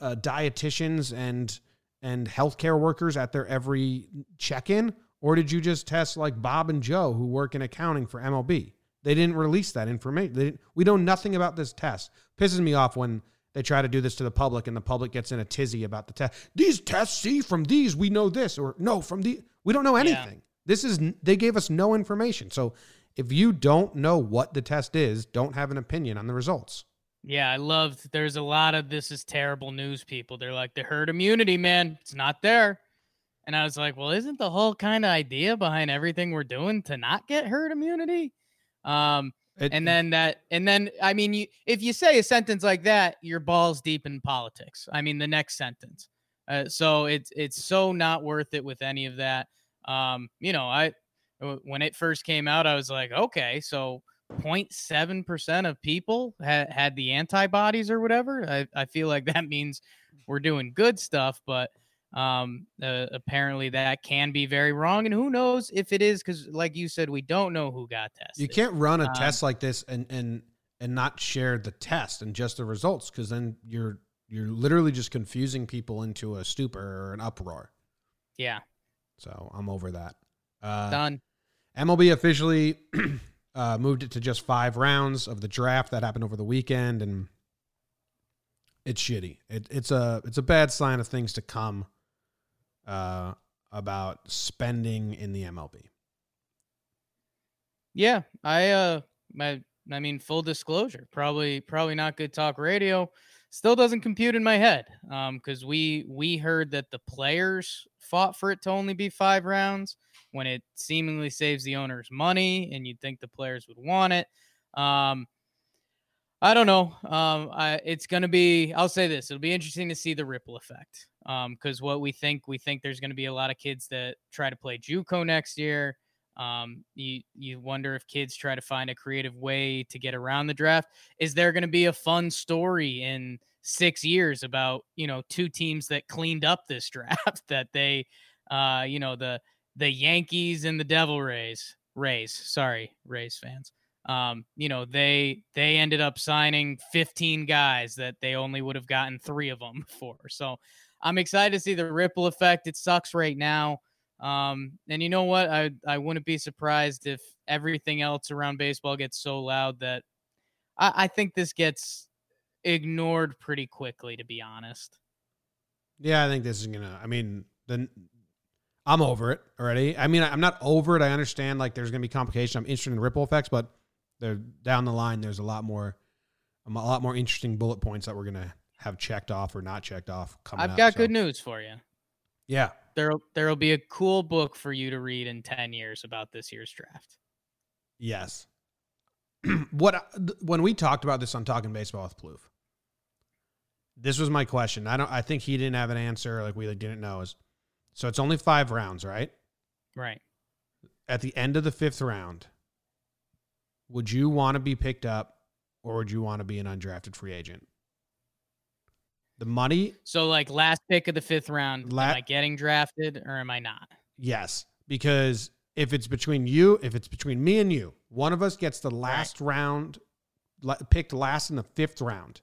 Speaker 1: uh, dietitians and and healthcare workers at their every check-in or did you just test like Bob and Joe who work in accounting for MLB? They didn't release that information. They didn't, we know nothing about this test. Pisses me off when they try to do this to the public and the public gets in a tizzy about the test. These tests, see, from these we know this or no, from the we don't know
Speaker 2: Yeah.
Speaker 1: anything. This is they gave us no information. So if you don't know what the test is, don't have an opinion on the results.
Speaker 2: Yeah, I loved. There's a lot of this is terrible news people. They're like the herd immunity, man. It's not there. And I was like, well, isn't the whole kind of idea behind everything we're doing to not get herd immunity? Um,
Speaker 1: It-
Speaker 2: and then that, and then I mean, you if you say a sentence like that, your balls deep in politics. I mean, the next sentence. Uh, so it's it's so not worth it with any of that. Um, you know, I when it first came out, I was like, okay, so 0.7 percent of people had had the antibodies or whatever. I I feel like that means we're doing good stuff, but um uh, apparently that can be very wrong and who knows if it is because like you said we don't know who got tested
Speaker 1: you can't run a
Speaker 2: Um,
Speaker 1: test like this and and and not share the test and just the results because then you're you're literally just confusing people into a stupor or an uproar.
Speaker 2: yeah
Speaker 1: So I'm over that. Uh,
Speaker 2: done
Speaker 1: MLB officially uh, moved it to just five rounds of the draft that happened over the weekend, and it's shitty. It, it's a it's a bad sign of things to come uh, about spending in the MLB.
Speaker 2: Yeah, I uh my I mean full disclosure, probably probably not good talk radio. Still doesn't compute in my head. Um cuz we we heard that the players fought for it to only be 5 rounds when it seemingly saves the owners money and you'd think the players would want it. Um I don't know. Um I it's going to be I'll say this, it'll be interesting to see the ripple effect. Because what we think, we think there's going to be a lot of kids that try to play JUCO next year. Um, you you wonder if kids try to find a creative way to get around the draft. Is there going to be a fun story in six years about you know two teams that cleaned up this draft that they, uh, you know the the Yankees and the Devil Rays Rays sorry Rays fans um, you know, they they ended up signing 15 guys that they only would have gotten three of them for. So I'm excited to see the ripple effect. It sucks right now. Um, and you know what? I I wouldn't be surprised if everything else around baseball gets so loud that I, I think this gets ignored pretty quickly, to be honest.
Speaker 1: Yeah, I think this is gonna. I mean, the I'm over it already. I mean, I'm not over it. I understand like there's gonna be complication. I'm interested in ripple effects, but there down the line there's a lot more a lot more interesting bullet points that we're gonna have checked off or not checked off coming up.
Speaker 2: I've
Speaker 1: up,
Speaker 2: got
Speaker 1: so.
Speaker 2: good news for you.
Speaker 1: Yeah.
Speaker 2: There'll there'll be a cool book for you to read in 10 years about this year's draft.
Speaker 1: Yes. what uh, when we talked about this on Talking Baseball with Plouffe, this was my question. I don't I think he didn't have an answer, like we like, didn't know is so it's only five rounds, right?
Speaker 2: Right.
Speaker 1: At the end of the fifth round, would you want to be picked up or would you want to be an undrafted free agent? The money.
Speaker 2: So, like last pick of the fifth round,
Speaker 1: La-
Speaker 2: am I getting drafted or am I not?
Speaker 1: Yes, because if it's between you, if it's between me and you, one of us gets the last round, la- picked last in the fifth round.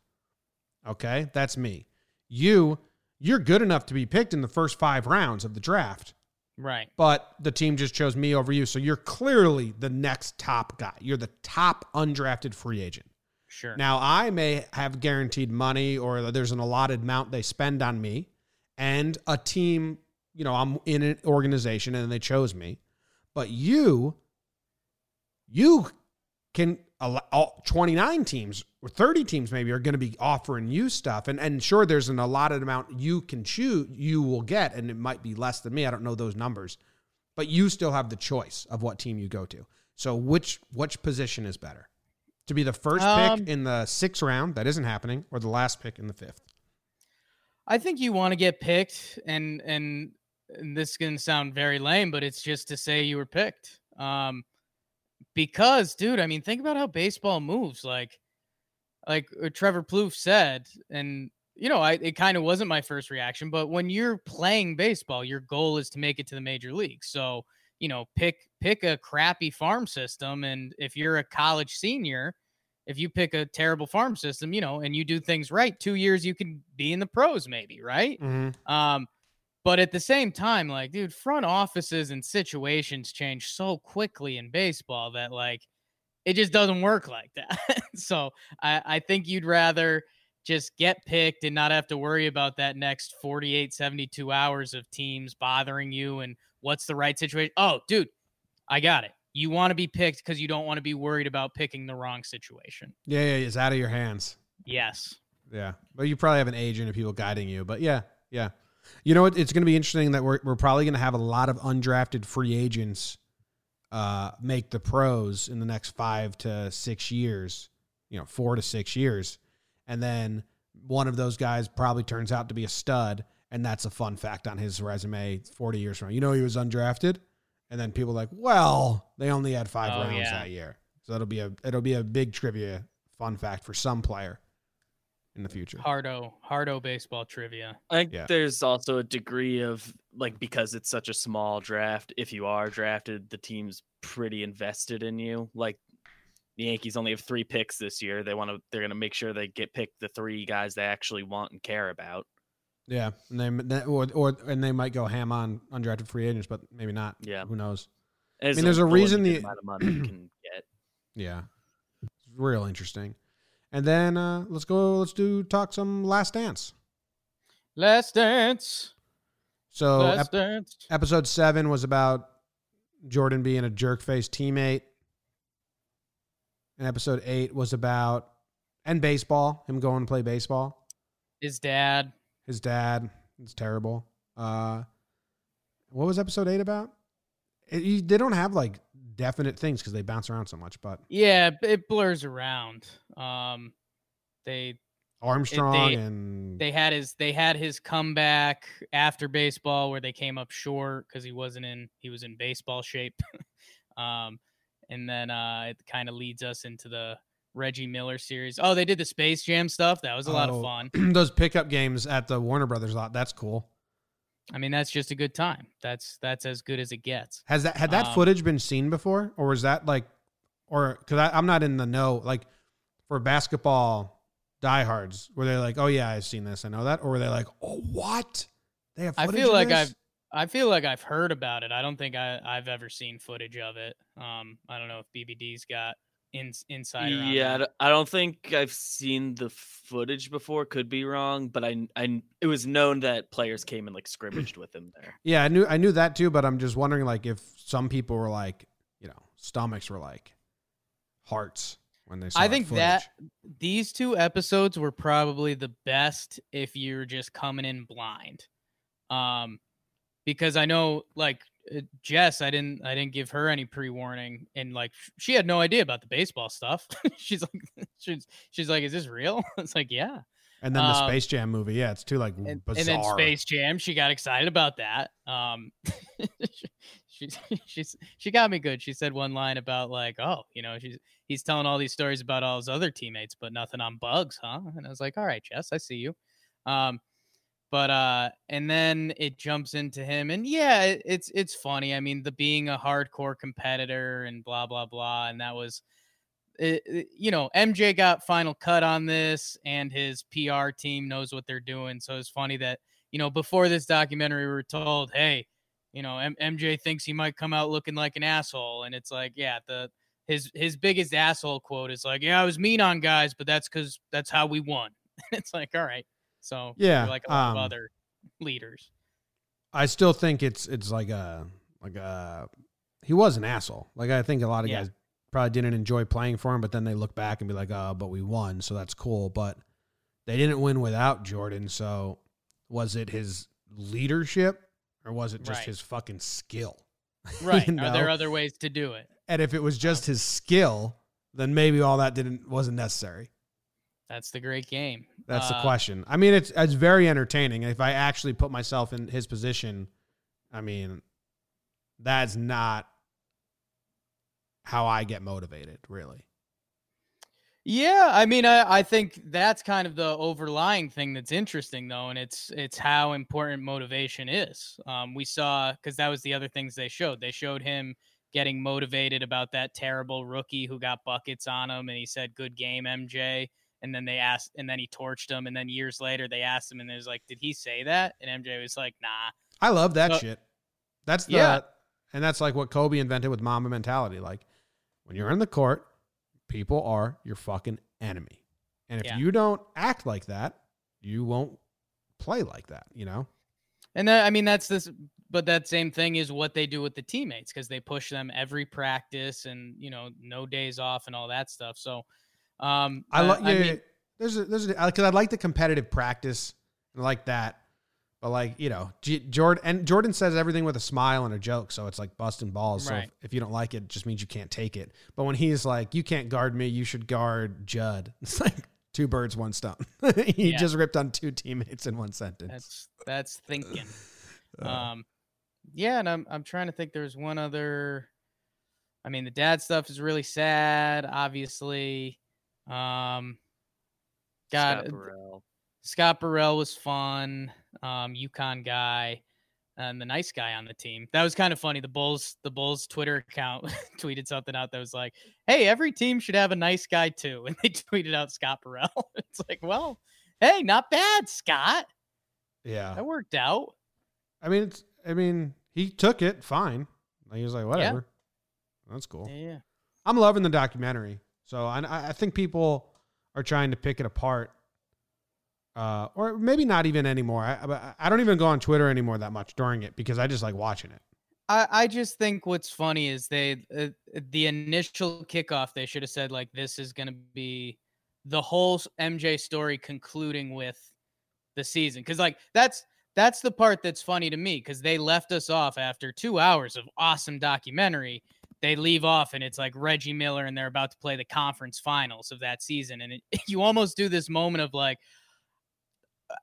Speaker 1: Okay, that's me. You, you're good enough to be picked in the first five rounds of the draft,
Speaker 2: Right.
Speaker 1: but the team just chose me over you. So you're clearly the next top guy. You're the top undrafted free agent.
Speaker 2: Sure.
Speaker 1: Now, I may have guaranteed money or there's an allotted amount they spend on me and a team, you know, I'm in an organization and they chose me. But you, you can, all 29 teams or 30 teams maybe are going to be offering you stuff. And, and sure, there's an allotted amount you can choose, you will get, and it might be less than me. I don't know those numbers, but you still have the choice of what team you go to. So which, which position is better? To be the first
Speaker 2: Um,
Speaker 1: pick in the sixth round, that isn't happening, or the last pick in the fifth.
Speaker 2: I think you want to get picked, and and, and this can sound very lame, but it's just to say you were picked. Um, because, dude, I mean, think about how baseball moves. Like, like uh, Trevor Plouffe said, and you know, I it kind of wasn't my first reaction, but when you're playing baseball, your goal is to make it to the major leagues. So, you know, pick pick a crappy farm system, and if you're a college senior, if you pick a terrible farm system, you know, and you do things right, two years you can be in the pros, maybe, right?
Speaker 1: Mm-hmm.
Speaker 2: Um, but at the same time, like, dude, front offices and situations change so quickly in baseball that like it just doesn't work like that. so I, I think you'd rather just get picked and not have to worry about that next 48, 72 hours of teams bothering you and what's the right situation. Oh, dude, I got it. You want to be picked because you don't want to be worried about picking the wrong situation.
Speaker 1: Yeah, yeah, it's out of your hands.
Speaker 2: Yes.
Speaker 1: Yeah, but you probably have an agent and people guiding you. But yeah, yeah. You know what? It's going to be interesting that we're we're probably going to have a lot of undrafted free agents uh, make the pros in the next five to six years. You know, four to six years, and then one of those guys probably turns out to be a stud, and that's a fun fact on his resume. Forty years from now, you know, he was undrafted, and then people are like, well, they only had five
Speaker 2: Oh,
Speaker 1: rounds
Speaker 2: yeah.
Speaker 1: that year, so that'll be a it'll be a big trivia fun fact for some player in the future.
Speaker 2: Hardo, Hardo baseball trivia.
Speaker 3: I think
Speaker 1: Yeah.
Speaker 3: there's also a degree of like because it's such a small draft. If you are drafted, the team's pretty invested in you. Like the Yankees only have three picks this year. They want to. They're going to make sure they get picked the three guys they actually want and care about.
Speaker 1: Yeah, and they or or and they might go ham on undrafted free agents, but maybe not.
Speaker 3: Yeah.
Speaker 1: who knows?
Speaker 3: And it's
Speaker 1: mean, there's a reason the-
Speaker 3: amount of money you can get.
Speaker 1: Yeah, it's real interesting. And then uh, let's go. Let's do talk some Last Dance.
Speaker 2: Last dance.
Speaker 1: So
Speaker 2: Last
Speaker 1: ep-
Speaker 2: dance.
Speaker 1: episode seven was about Jordan being a jerk face teammate, and episode eight was about and baseball, him going to play baseball.
Speaker 2: His dad.
Speaker 1: His dad is terrible. Uh, what was episode eight about? It, you, they don't have like definite things because they bounce around so much. But
Speaker 2: Yeah, it blurs around. Um, they
Speaker 1: Armstrong
Speaker 2: they-
Speaker 1: and
Speaker 2: they had his they had his comeback after baseball where they came up short because he wasn't in he was in baseball shape um and then uh it kind of leads us into the reggie miller series oh they did the space jam stuff that was a lot of
Speaker 1: Oh,
Speaker 2: fun
Speaker 1: those pickup games at the Warner Brothers lot. That's cool.
Speaker 2: I mean that's just a good time. That's that's as good as it gets.
Speaker 1: Has that had that
Speaker 2: Um,
Speaker 1: footage been seen before, or was that like, or because I'm not in the know, like for basketball diehards, were they like, oh yeah, I've seen this, I know that, or were they like, oh what? They have.
Speaker 2: i feel
Speaker 1: of
Speaker 2: like i've i feel like i've heard about it. I don't think i i've ever seen footage of it. Um i don't know if bbd's got in, insider on
Speaker 3: Yeah, I
Speaker 2: that.
Speaker 3: d- I don't think I've seen the footage before. Could be wrong, but I, I, it was known that players came and like scrimmaged with him there.
Speaker 1: Yeah, I knew I knew that too, but I'm just wondering like if some people were like, you know, stomachs were like hearts when they saw
Speaker 2: I think
Speaker 1: footage.
Speaker 2: that these two episodes were probably the best if you're just coming in blind. Um because I know like uh, Jess, I didn't I didn't give her any pre-warning and like she had no idea about the baseball stuff. she's like she's she's like is this real? it's like yeah.
Speaker 1: and then the
Speaker 2: um,
Speaker 1: Space Jam movie, yeah, it's too like
Speaker 2: And,
Speaker 1: bizarre.
Speaker 2: and then Space Jam, she got excited about that. Um she, she's she's she got me good. She said one line about like, oh, you know, she's he's telling all these stories about all his other teammates, but nothing on bugs, huh? And I was like, all right, Jess, I see you. Um, but uh, and then it jumps into him, and yeah, it, it's it's funny. I mean, the being a hardcore competitor and blah blah blah, and that was. It, you know, MJ got final cut on this, and his PR team knows what they're doing. So it's funny that you know before this documentary, we were told, "Hey, you know, M- MJ thinks he might come out looking like an asshole," and it's like, yeah, the his his biggest asshole quote is like, "Yeah, I was mean on guys, but that's because that's how we won." it's like, all right, so
Speaker 1: Yeah,
Speaker 2: like a lot
Speaker 1: um,
Speaker 2: of other leaders.
Speaker 1: I still think it's it's like a like a he was an asshole. Like I think a lot of
Speaker 2: Yeah.
Speaker 1: guys probably didn't enjoy playing for him, but then they look back and be like, "Oh, but we won, so that's cool." But they didn't win without Jordan. So was it his leadership or was it just
Speaker 2: Right.
Speaker 1: his fucking skill?
Speaker 2: Right?
Speaker 1: you
Speaker 2: Are there other ways to do it?
Speaker 1: And if it was just his skill, then maybe all that didn't wasn't necessary.
Speaker 2: That's the great game.
Speaker 1: That's the
Speaker 2: Uh,
Speaker 1: question. I mean, it's it's very entertaining. If I actually put myself in his position, I mean, that's not how I get motivated, really.
Speaker 2: Yeah, I mean, I, I think that's kind of the overlying thing that's interesting, though, and it's it's how important motivation is. Um, we saw because that was the other things they showed. They showed him getting motivated about that terrible rookie who got buckets on him, and he said, "Good game, MJ." And then they asked, and then he torched him, and then years later they asked him, and it was like, "Did he say that?" And MJ was like, "Nah."
Speaker 1: I love that
Speaker 2: So-
Speaker 1: shit. That's the
Speaker 2: Yeah.
Speaker 1: and that's like what Kobe invented with Mamba mentality. Like when you're in the court, people are your fucking enemy. And if
Speaker 2: Yeah.
Speaker 1: you don't act like that, you won't play like that, you know?
Speaker 2: And that, I mean, that's this, but that same thing is what they do with the teammates because they push them every practice and you know no days off and all that stuff. So, um,
Speaker 1: I like yeah,
Speaker 2: mean,
Speaker 1: there's a, there's because I like the competitive practice and I like that, but like you know, G- Jordan and Jordan says everything with a smile and a joke, so it's like busting balls. So if, if you don't like it, it just means you can't take it. But when he's like, "You can't guard me, you should guard Jud," it's like two birds, one stone. he
Speaker 2: Yeah.
Speaker 1: just ripped on two teammates in one sentence.
Speaker 2: that's that's thinking.
Speaker 1: Uh,
Speaker 2: Um, yeah, and I'm I'm trying to think. There's one other. I mean, the dad stuff is really sad. Obviously, um,
Speaker 3: Scott
Speaker 2: God,
Speaker 3: Burrell.
Speaker 2: Scott Burrell was fun. Um, UConn guy, and the nice guy on the team. That was kind of funny. The Bulls, the Bulls Twitter account tweeted something out that was like, "Hey, every team should have a nice guy too," and they tweeted out Scott Burrell. it's like, well, hey, not bad, Scott.
Speaker 1: yeah,
Speaker 2: That worked out.
Speaker 1: I mean, it's I mean, he took it fine. Like, he was like, whatever, that's cool.
Speaker 2: Yeah.
Speaker 1: I'm loving the documentary. So I, I think people are trying to pick it apart, uh, or maybe not even anymore. I, I- don't even go on Twitter anymore that much during it because I just like watching it.
Speaker 2: I, I just think what's funny is they uh, the initial kickoff they should have said like this is going to be the whole MJ story concluding with the season cuz like that's that's the part that's funny to me cuz they left us off after 2 hours of awesome documentary they leave off and it's like Reggie Miller and they're about to play the conference finals of that season. And it, you almost do this moment of like,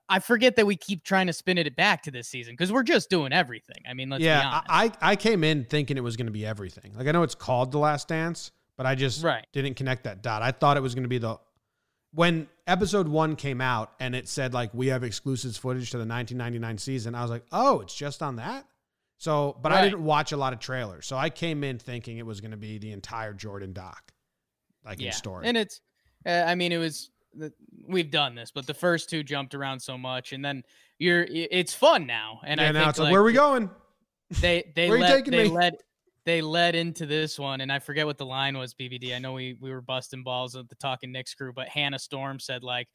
Speaker 2: I forget that we keep trying to spin it back to this season because we're just doing everything. I mean, let's be
Speaker 1: yeah,
Speaker 2: honest.
Speaker 1: I, I came in thinking it was going to be everything. Like I know it's called The Last Dance, but I just
Speaker 2: Right.
Speaker 1: didn't connect that dot. I thought it was going to be the when episode one came out and it said like we have exclusives footage to the 1999 season. I was like, oh, it's just on that. So, but I didn't watch a lot of trailers, so I came in thinking it was going to be the entire Jordan doc, like in story.
Speaker 2: And it's, uh, I mean, it was, the, we've done this, but the first two jumped around so much. And then you're, it's fun now. And
Speaker 1: yeah,
Speaker 2: I
Speaker 1: now
Speaker 2: think
Speaker 1: it's like,
Speaker 2: like,
Speaker 1: where are we going?
Speaker 2: they, they
Speaker 1: Where you
Speaker 2: led,
Speaker 1: taking
Speaker 2: they
Speaker 1: me?
Speaker 2: led, they led into this one. And I forget what the line was, BBD. I know we, we were busting balls at the Talking Knicks crew, but Hannah Storm said like,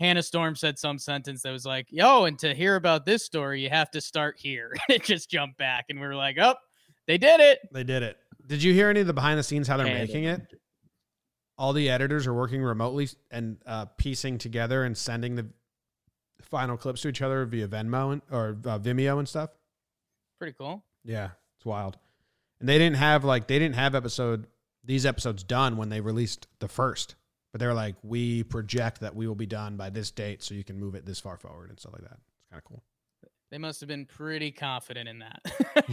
Speaker 2: Hannah Storm said some sentence that was like, yo, and to hear about this story, you have to start here. it just jumped back. And we were like, oh, they did it.
Speaker 1: They did it. Did you hear any of the behind the scenes how they're making it? All the editors are working remotely and uh, piecing together and sending the final clips to each other via Venmo and, or uh, Vimeo and stuff.
Speaker 2: Pretty cool.
Speaker 1: Yeah, it's wild. And they didn't have like they didn't have episode these episodes done when they released the first, but they're like, we project that we will be done by this date, so you can move it this far forward and stuff like that. It's kind of cool.
Speaker 2: They must have been pretty confident in that.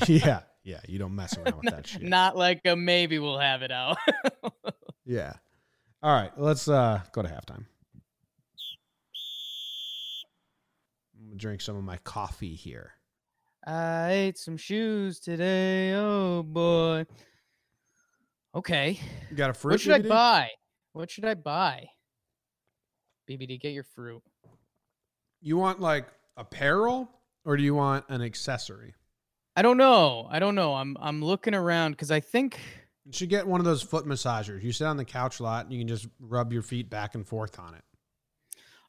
Speaker 1: yeah, yeah. You don't mess around with that shit.
Speaker 2: Not like a maybe we'll have it out.
Speaker 1: Yeah. All right, let's uh go to halftime. I'm gonna drink some of my coffee here.
Speaker 2: I ate some shoes today. Oh boy. Okay.
Speaker 1: You got a fruit?
Speaker 2: what should I buy? What should I buy? BBD, get your fruit.
Speaker 1: You want like apparel or do you want an accessory?
Speaker 2: I don't know. I don't know. I'm I'm looking around because I think
Speaker 1: You should get one of those foot massagers. You sit on the couch a lot and you can just rub your feet back and forth on it.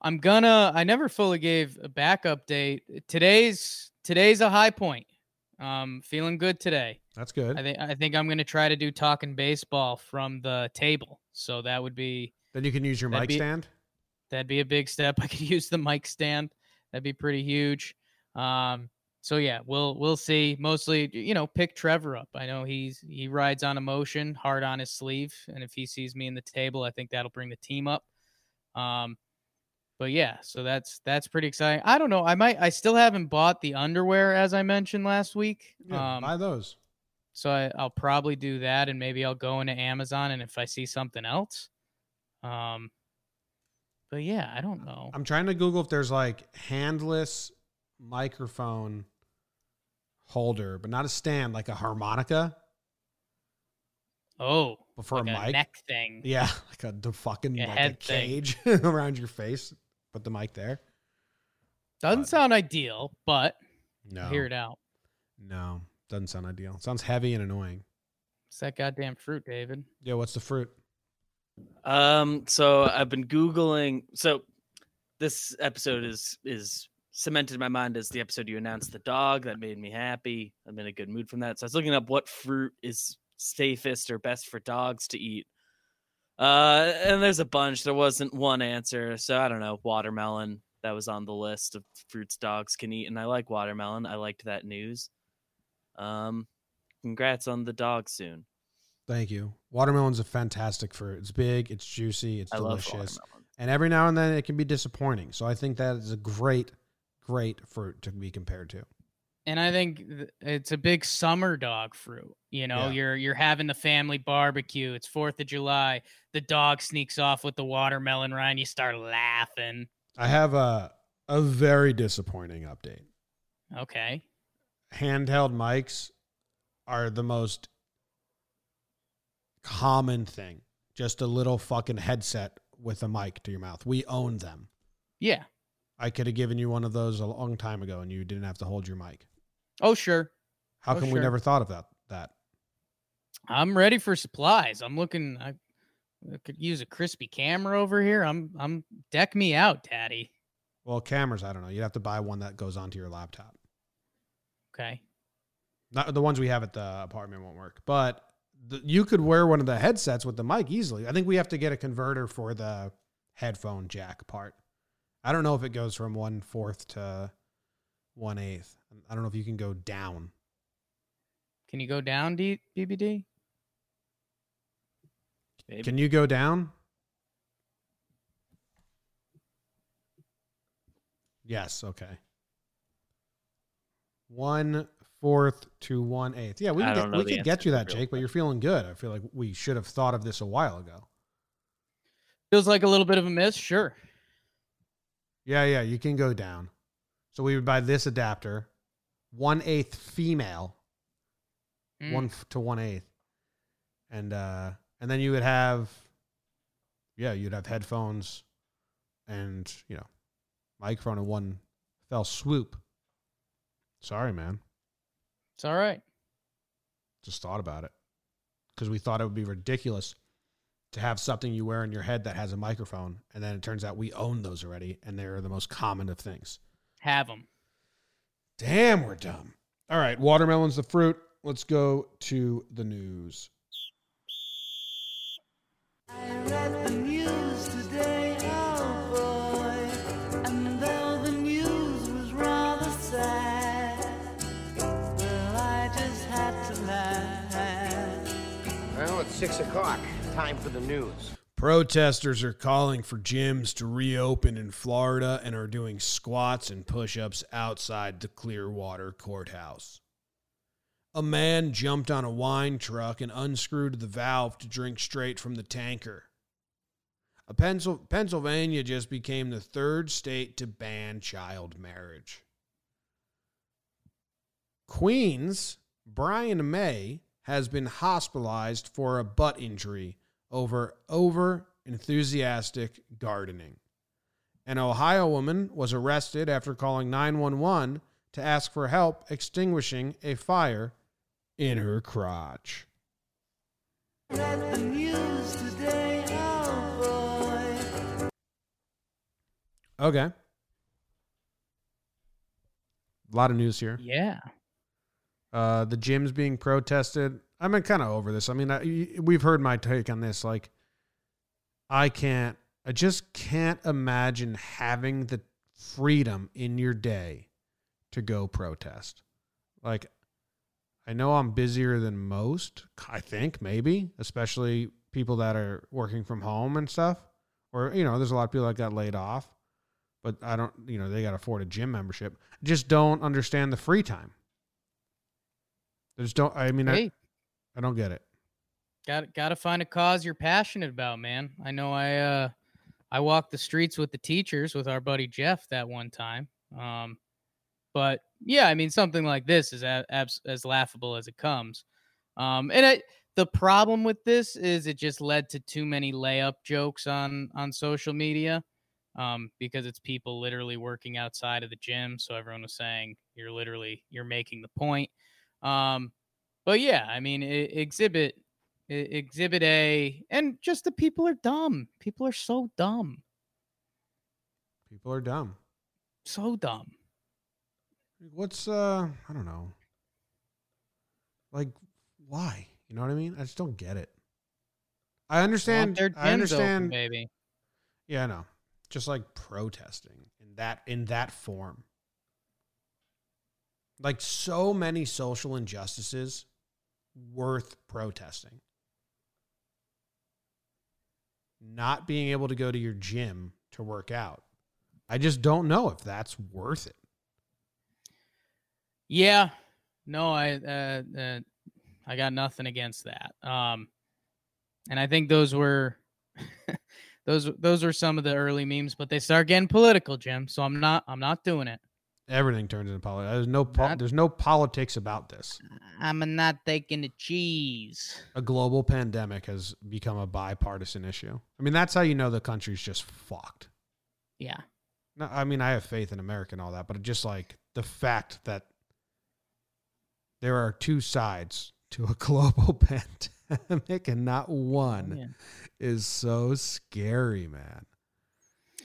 Speaker 2: I'm gonna. I never fully gave a back update. Today's today's a high point. Um, feeling good today.
Speaker 1: That's good.
Speaker 2: I think I think I'm gonna try to do talking baseball from the table. So that would be
Speaker 1: then you can use your mic
Speaker 2: be-
Speaker 1: stand.
Speaker 2: that'd be a big step. I could use the mic stand. That'd be pretty huge. Um, so yeah, we'll we'll see. Mostly, you know, pick Trevor up. I know he's he rides on emotion, hard on his sleeve, and if he sees me in the table, I think that'll bring the team up. Um, but yeah, so that's that's pretty exciting. I don't know. I might. I still haven't bought the underwear as I mentioned last week.
Speaker 1: Yeah,
Speaker 2: um,
Speaker 1: buy those.
Speaker 2: So I, I'll probably do that, and maybe I'll go into Amazon, and if I see something else, um, but yeah, I don't know.
Speaker 1: I'm trying to Google if there's like handless microphone holder, but not a stand, like a harmonica,
Speaker 2: Oh,
Speaker 1: but for
Speaker 2: like
Speaker 1: a mic.
Speaker 2: neck thing.
Speaker 1: Yeah, like a the fucking
Speaker 2: A
Speaker 1: like a
Speaker 2: head thing.
Speaker 1: cage around your face. Put the mic there.
Speaker 2: Doesn't
Speaker 1: But-
Speaker 2: sound ideal, but
Speaker 1: No,
Speaker 2: hear it out.
Speaker 1: no, doesn't sound ideal. Sounds heavy and annoying.
Speaker 2: It's that goddamn fruit, David.
Speaker 1: Yeah, what's the fruit?
Speaker 3: Um, so I've been googling. So this episode is is cemented in my mind as the episode you announced the dog. That made me happy. I'm in a good mood from that. So I was looking up what fruit is safest or best for dogs to eat. Uh, and there's a bunch. There wasn't one answer. So I don't know. Watermelon that was on the list of fruits dogs can eat, and I like watermelon. I liked that news. Um, congrats on the dog soon.
Speaker 1: Thank you. Watermelon's a fantastic fruit. It's big, it's juicy, it's
Speaker 3: I
Speaker 1: delicious. And every now and then it can be disappointing. So I think that is a great, great fruit to be compared to.
Speaker 2: And I think it's a big summer dog fruit. You know,
Speaker 1: Yeah.
Speaker 2: you're you're having the family barbecue. It's Fourth of July. The dog sneaks off with the watermelon rind. You start laughing.
Speaker 1: I have a a very disappointing update.
Speaker 2: Okay.
Speaker 1: Handheld mics are the most common thing. Just a little fucking headset with a mic to your mouth. We own them.
Speaker 2: Yeah.
Speaker 1: I could have given you one of those a long time ago and you didn't have to hold your mic.
Speaker 2: Oh sure.
Speaker 1: How
Speaker 2: Oh,
Speaker 1: come we never thought of that that?
Speaker 2: I'm ready for supplies. I'm looking. I, I could use a crispy camera over here. I'm I'm deck me out, Daddy.
Speaker 1: Well, cameras, I don't know. You'd have to buy one that goes onto your laptop.
Speaker 2: Okay.
Speaker 1: Not the ones we have at the apartment won't work, but the, you could wear one of the headsets with the mic easily. I think we have to get a converter for the headphone jack part. I don't know if it goes from one fourth to one eighth. I don't know if you can go down.
Speaker 2: Can you go down, D- BBD?
Speaker 3: Maybe.
Speaker 1: Can you go down? Yes. Okay. One fourth to one eighth. Yeah, we
Speaker 3: I
Speaker 1: can get, we could get you that,
Speaker 3: real
Speaker 1: Jake. But you're feeling good. I feel like we should have thought of this a while ago.
Speaker 2: Feels like a little bit of a miss. Sure.
Speaker 1: Yeah, yeah, you can go down. So we would buy this adapter, one eighth female,
Speaker 2: Mm.
Speaker 1: one to one eighth, and uh, and then you would have, yeah, you'd have headphones, and you know, microphone in one fell swoop. Sorry, man.
Speaker 2: It's all right.
Speaker 1: Just thought about it because we thought it would be ridiculous to have something you wear in your head that has a microphone, and then it turns out we own those already, and they're the most common of things.
Speaker 2: Have them.
Speaker 1: Damn, we're dumb. All right, watermelon's the fruit. Let's go to the news.
Speaker 4: I read the news
Speaker 5: six o'clock. Time for the news.
Speaker 1: Protesters are calling for gyms to reopen in Florida and are doing squats and push ups outside the Clearwater courthouse. A man jumped on a wine truck and unscrewed the valve to drink straight from the tanker. Pencil- Pennsylvania just became the third state to ban child marriage. Queen's, Brian May has been hospitalized for a butt injury over over enthusiastic gardening. An Ohio woman was arrested after calling 911 to ask for help extinguishing a fire in her crotch. Okay. A lot of news here.
Speaker 2: Yeah.
Speaker 1: Uh, the gyms being protested. I'm kind of over this. I mean, I, we've heard my take on this. Like, I can't, I just can't imagine having the freedom in your day to go protest. Like, I know I'm busier than most, I think, maybe, especially people that are working from home and stuff. Or, you know, there's a lot of people that got laid off, but I don't, you know, they got to afford a gym membership. Just don't understand the free time. I just don't, I mean, I,
Speaker 2: Hey,
Speaker 1: I don't get it.
Speaker 2: got got to find a cause you're passionate about, man. I know I uh I walked the streets with the teachers with our buddy Jeff that one time. Um but yeah, I mean something like this is a, abs- as laughable as it comes. Um and I the problem with this is it just led to too many layup jokes on on social media. Um, because it's people literally working outside of the gym. So everyone was saying you're literally you're making the point. Um, but yeah, I mean, exhibit exhibit A, and just the people are dumb. People are so dumb,
Speaker 1: People are dumb.
Speaker 2: so dumb.
Speaker 1: What's, uh, I don't know. Like, why? You know what I mean? I just don't get it. I understand. I
Speaker 2: gyms open,
Speaker 1: understand.
Speaker 2: baby.
Speaker 1: Yeah, I know. Just like protesting in that in that form. Like so many social injustices worth protesting. Not being able to go to your gym to work out. I just don't know if that's worth it.
Speaker 2: Yeah, no, I uh, uh, I got nothing against that. Um, and I think those were those those were some of the early memes, but they start getting political, Jim. So I'm not I'm not doing it.
Speaker 1: Everything turns into politics. There's no po-
Speaker 2: Not-
Speaker 1: there's no politics about this.
Speaker 2: I'm not taking the cheese.
Speaker 1: A global pandemic has become a bipartisan issue. I mean, that's how you know the country's just fucked.
Speaker 2: Yeah.
Speaker 1: No, I mean, I have faith in America and all that, but just like the fact that there are two sides to a global pandemic and not one
Speaker 2: Yeah.
Speaker 1: is so scary, man.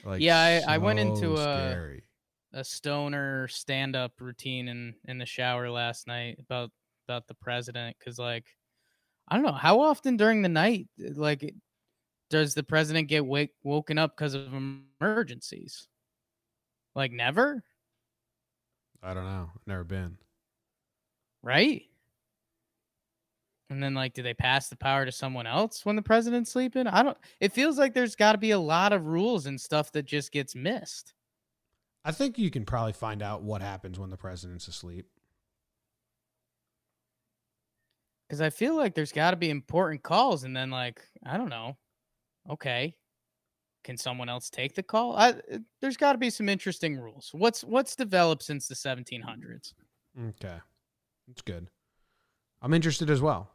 Speaker 1: Like,
Speaker 2: Yeah, I- I went into,
Speaker 1: scary.
Speaker 2: A stoner stand up routine in in the shower last night about about the president because like I don't know how often during the night like does the president get wake woken up because of emergencies? Like never,
Speaker 1: I don't know. Never been.
Speaker 2: right? And then like do they pass the power to someone else when the president's sleeping? I don't it feels like there's got to be a lot of rules and stuff that just gets missed.
Speaker 1: I think you can probably find out what happens when the president's asleep.
Speaker 2: Cuz I feel like there's got to be important calls and then like I don't know. Okay. Can someone else take the call? I, uh, there's got to be some interesting rules. What's what's developed since the 1700s?
Speaker 1: Okay. That's good. I'm interested as well.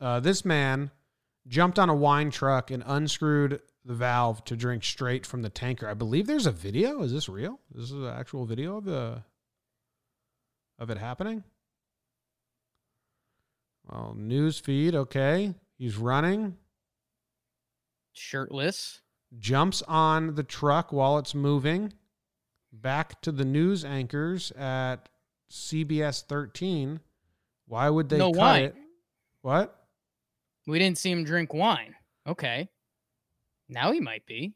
Speaker 1: Uh, this man jumped on a wine truck and unscrewed the valve to drink straight from the tanker. I believe there's a video. Is this real? This is an actual video of the of it happening. Well, news feed. Okay, he's running.
Speaker 2: Shirtless.
Speaker 1: Jumps on the truck while it's moving. Back to the news anchors at CBS 13. Why would they
Speaker 2: No
Speaker 1: cut
Speaker 2: wine.
Speaker 1: it? What?
Speaker 2: We didn't see him drink wine. Okay. Now he might be.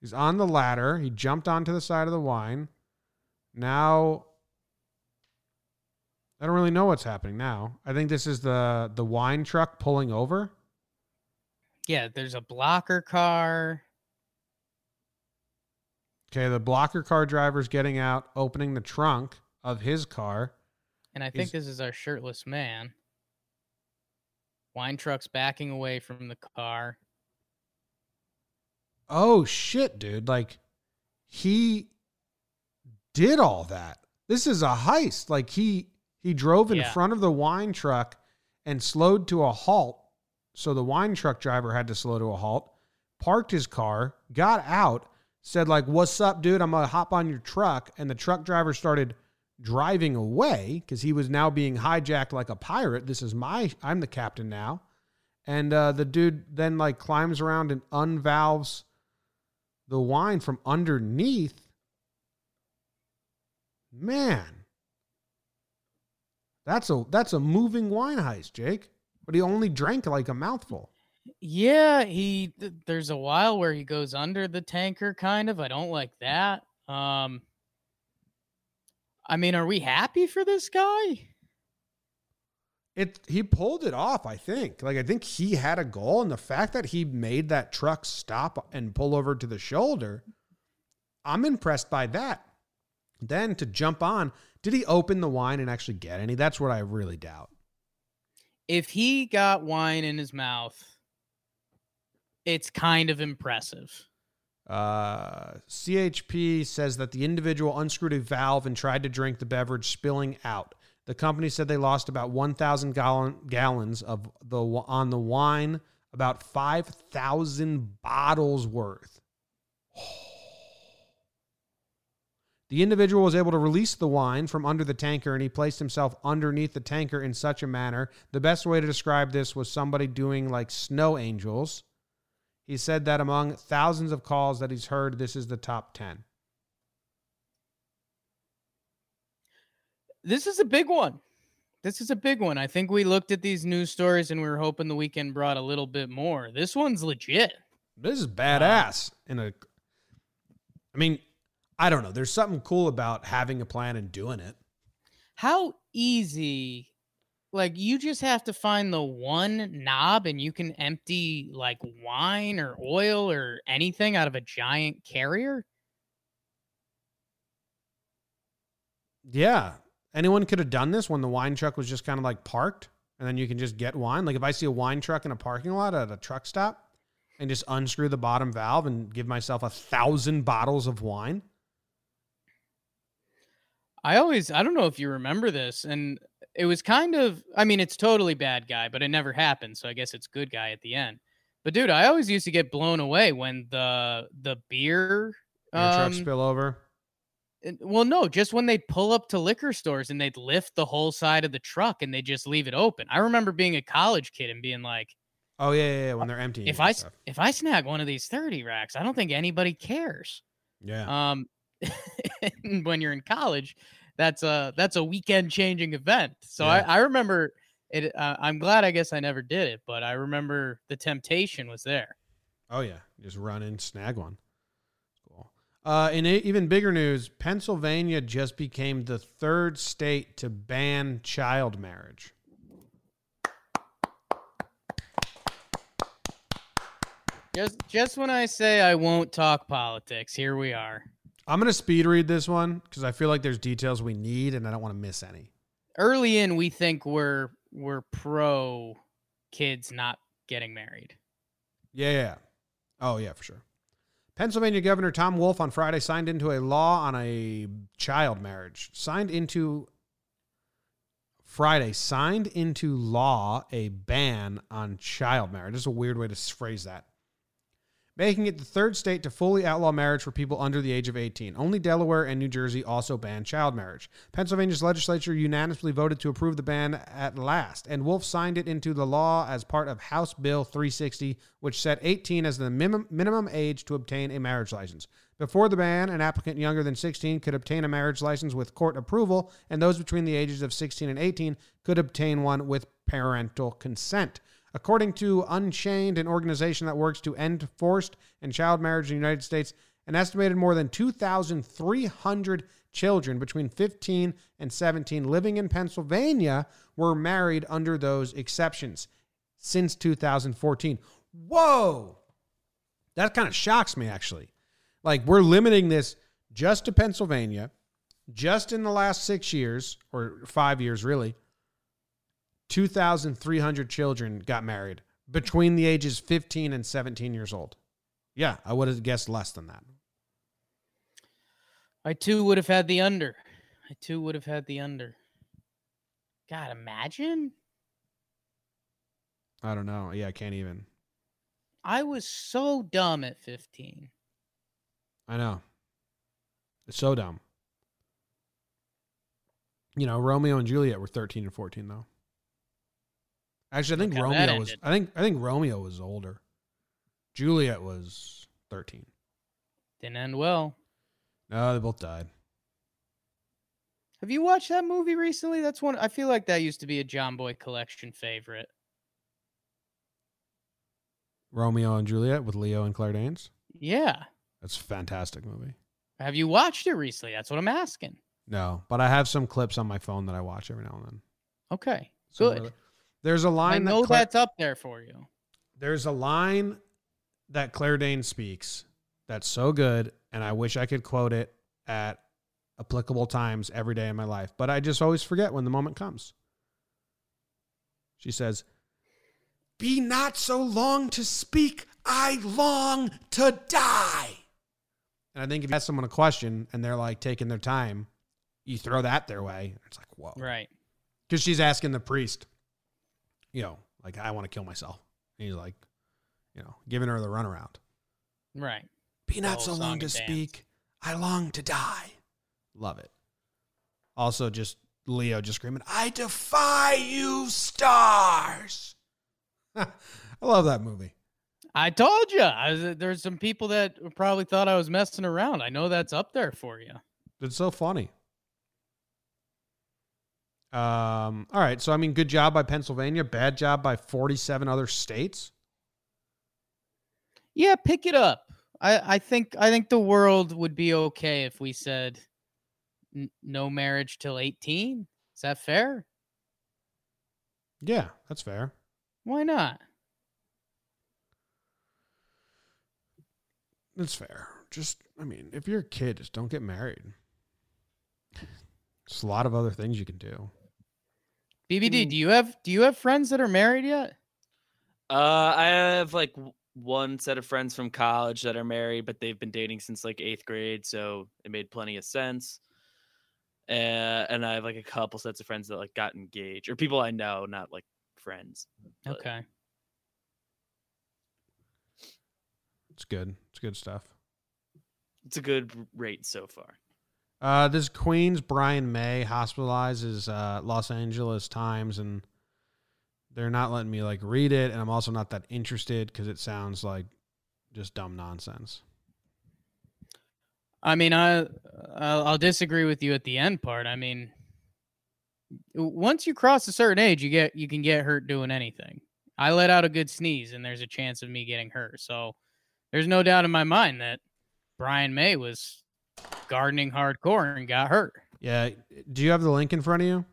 Speaker 1: He's on the ladder. He jumped onto the side of the wine. Now I don't really know what's happening now. I think this is the the wine truck pulling over.
Speaker 2: Yeah, there's a blocker car.
Speaker 1: Okay, the blocker car driver's getting out, opening the trunk of his car.
Speaker 2: And I think
Speaker 1: Is-
Speaker 2: this is our shirtless man. Wine truck's backing away from the car.
Speaker 1: Oh shit, dude. Like he did all that. This is a heist. Like he he drove in
Speaker 2: Yeah.
Speaker 1: front of the wine truck and slowed to a halt. So the wine truck driver had to slow to a halt, parked his car, got out, said like, "What's up, dude? I'm going to hop on your truck." And the truck driver started driving away cuz he was now being hijacked like a pirate. This is my I'm the captain now. And uh, the dude then like climbs around and unvalves the wine from underneath. Man, that's a that's a moving wine heist, Jake. But he only drank like a mouthful.
Speaker 2: Yeah, he th- there's a while where he goes under the tanker kind of. I don't like that. Um I mean, are we happy for this guy?
Speaker 1: It he pulled it off, I think. Like I think he had a goal, and the fact that he made that truck stop and pull over to the shoulder, I'm impressed by that. Then to jump on, did he open the wine and actually get any? That's what I really doubt.
Speaker 2: If he got wine in his mouth, it's kind of impressive.
Speaker 1: Uh, CHP says that the individual unscrewed a valve and tried to drink the beverage, spilling out. The company said they lost about 1,000 gallon, gallons of the on the wine, about 5,000 bottles worth. The individual was able to release the wine from under the tanker and he placed himself underneath the tanker in such a manner. The best way to describe this was somebody doing like snow angels. He said that among thousands of calls that he's heard, this is the top 10.
Speaker 2: This is a big one. This is a big one. I think we looked at these news stories and we were hoping the weekend brought a little bit more. This one's legit.
Speaker 1: This is badass. In a, I mean, I don't know. There's something cool about having a plan and doing it.
Speaker 2: How easy like you just have to find the one knob and you can empty like wine or oil or anything out of a giant carrier?
Speaker 1: Yeah. Anyone could have done this when the wine truck was just kind of like parked and then you can just get wine. Like if I see a wine truck in a parking lot at a truck stop and just unscrew the bottom valve and give myself a thousand bottles of wine.
Speaker 2: I always I don't know if you remember this and it was kind of I mean it's totally bad guy but it never happened so I guess it's good guy at the end. But dude, I always used to get blown away when the the beer
Speaker 1: Your truck
Speaker 2: um,
Speaker 1: spill over.
Speaker 2: Well no, just when they'd pull up to liquor stores and they'd lift the whole side of the truck and they just leave it open. I remember being a college kid and being like
Speaker 1: Oh yeah, yeah, yeah when they're empty.
Speaker 2: if I s- if I snag one of these 30 racks, I don't think anybody cares.
Speaker 1: yeah.
Speaker 2: Um, when you're in college, that's a that's a weekend changing event. So
Speaker 1: Yeah.
Speaker 2: I, I remember it. Uh, I'm glad. I guess I never did it, but I remember the temptation was there.
Speaker 1: Oh yeah, just run and snag one. Uh, in a, even bigger news, Pennsylvania just became the third state to ban child marriage.
Speaker 2: Just just when I say I won't talk politics, here we are.
Speaker 1: I'm going to speed read this one because I feel like there's details we need and I don't want to miss any.
Speaker 2: Early in, we think we're we're pro kids not getting married.
Speaker 1: Yeah. yeah. Oh, yeah, for sure. Pennsylvania Governor Tom Wolf on Friday signed into a law on a child marriage. Signed into Friday signed into law a ban on child marriage. This is a weird way to phrase that. Making it the third state to fully outlaw marriage for people under the age of 18. Only Delaware and New Jersey also ban child marriage. Pennsylvania's legislature unanimously voted to approve the ban at last, and Wolf signed it into the law as part of House Bill 360, which set 18 as the minimum age to obtain a marriage license. Before the ban, an applicant younger than 16 could obtain a marriage license with court approval, and those between the ages of 16 and 18 could obtain one with parental consent. According to Unchained, an organization that works to end forced and child marriage in the United States, an estimated more than 2,300 children between 15 and 17 living in Pennsylvania were married under those exceptions since 2014. Whoa! That kind of shocks me, actually. Like, we're limiting this just to Pennsylvania, just in the last six years, or five years, really. 2,300 children got married between the ages 15 and 17 years old. Yeah, I would have guessed less than that.
Speaker 2: I too would have had the under. I too would have had the under. God, imagine.
Speaker 1: I don't know. Yeah, I can't even.
Speaker 2: I was so dumb at 15.
Speaker 1: I know. It's so dumb. You know, Romeo and Juliet were 13 and 14 though. Actually, I think
Speaker 2: Look how that
Speaker 1: Romeo was
Speaker 2: ended.
Speaker 1: I think I think Romeo was older. Juliet was 13.
Speaker 2: Didn't end well.
Speaker 1: No, they both died.
Speaker 2: Have you watched that movie recently? That's one I feel like that used to be a Jomboy collection favorite.
Speaker 1: Romeo and Juliet with Leo and Claire Danes.
Speaker 2: Yeah.
Speaker 1: That's a fantastic movie.
Speaker 2: Have you watched it recently? That's what I'm asking.
Speaker 1: No, but I have some clips on my phone that I watch every now and then.
Speaker 2: Okay.
Speaker 1: Some
Speaker 2: Good.
Speaker 1: really- There's a
Speaker 2: I
Speaker 1: line
Speaker 2: know
Speaker 1: that Claire,
Speaker 2: that's up there for you.
Speaker 1: there's a line that Claire Danes speaks that's so good, and I wish I could quote it at applicable times every day in my life, but I just always forget when the moment comes. She says, Be not so long to speak, I long to die. And I think if you ask someone a question and they're like taking their time, you throw that their way. It's like, whoa.
Speaker 2: Right.
Speaker 1: Because she's asking the priest, you know, like, I want to kill myself. And he's like, you know, giving her the runaround.
Speaker 2: Right.
Speaker 1: Be not so long to speak. I long to die. Love it. Also, just Leo just screaming, I defy you, stars. I love that movie.
Speaker 2: I told you. I was, there's some people that probably thought I was messing around. I know that's up there for you.
Speaker 1: It's so funny. Um, all right. So, I mean, good job by Pennsylvania, bad job by 47 other states.
Speaker 2: Yeah, pick it up. I, I think I think the world would be okay if we said n- no marriage till 18. Is that fair?
Speaker 1: Yeah, that's fair.
Speaker 2: Why not?
Speaker 1: That's fair. Just, I mean, if you're a kid, just don't get married. There's a lot of other things you can do.
Speaker 2: BBD, do you have do you have friends that are married yet?
Speaker 3: Uh, I have like one set of friends from college that are married, but they've been dating since like eighth grade, so it made plenty of sense. Uh, and I have like a couple sets of friends that like got engaged, or people I know, not like friends. But-
Speaker 2: Okay.
Speaker 1: It's good. It's good stuff.
Speaker 3: It's a good rate so far.
Speaker 1: Uh, this Queen's Brian May hospitalizes uh, Los Angeles Times, and they're not letting me like read it, and I'm also not that interested because it sounds like just dumb nonsense.
Speaker 2: I mean, I I'll, I'll disagree with you at the end part. I mean, once you cross a certain age, you get you can get hurt doing anything. I let out a good sneeze, and there's a chance of me getting hurt. So there's no doubt in my mind that Brian May was gardening hardcore and got hurt.
Speaker 1: Yeah. Do you have the link in front of you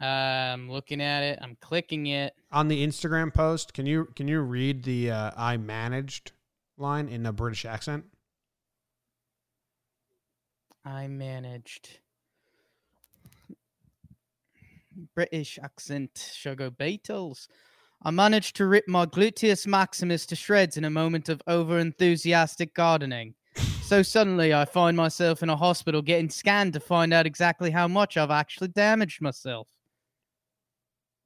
Speaker 2: Uh, I'm looking at it. I'm clicking it.
Speaker 1: on the Instagram post? Can you can you read the uh, "I managed" line in a British accent?
Speaker 2: I managed British accent, sugar Beatles. I managed to rip my gluteus maximus to shreds in a moment of over enthusiastic gardening. So suddenly I find myself in a hospital getting scanned to find out exactly how much I've actually damaged myself.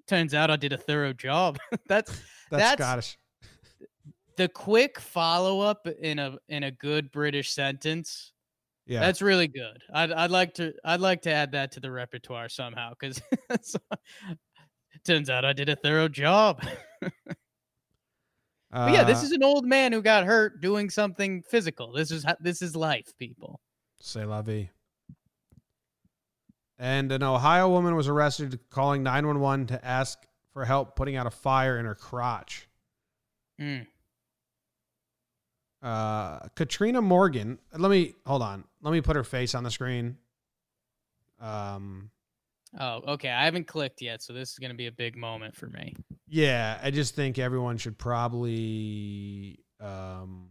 Speaker 2: Turns out I did a thorough job. That's
Speaker 1: That's,
Speaker 2: That's-
Speaker 1: Scottish.
Speaker 2: the quick follow up in a in a good British sentence
Speaker 1: Yeah.
Speaker 2: That's really good. I'd I'd like to I'd like to add that to the repertoire somehow because turns out I did a thorough job. But yeah, this
Speaker 1: Uh,
Speaker 2: is an old man who got hurt doing something physical. This is this is life, people.
Speaker 1: C'est la vie. And an Ohio woman was arrested calling 911 to ask for help putting out a fire in her crotch.
Speaker 2: Mm.
Speaker 1: Uh, Katrina Morgan. Let me hold on. Let me put her face on the screen. Um,
Speaker 2: Oh, okay. I haven't clicked yet, so this is gonna be a big moment for me.
Speaker 1: Yeah, I just think everyone should probably um,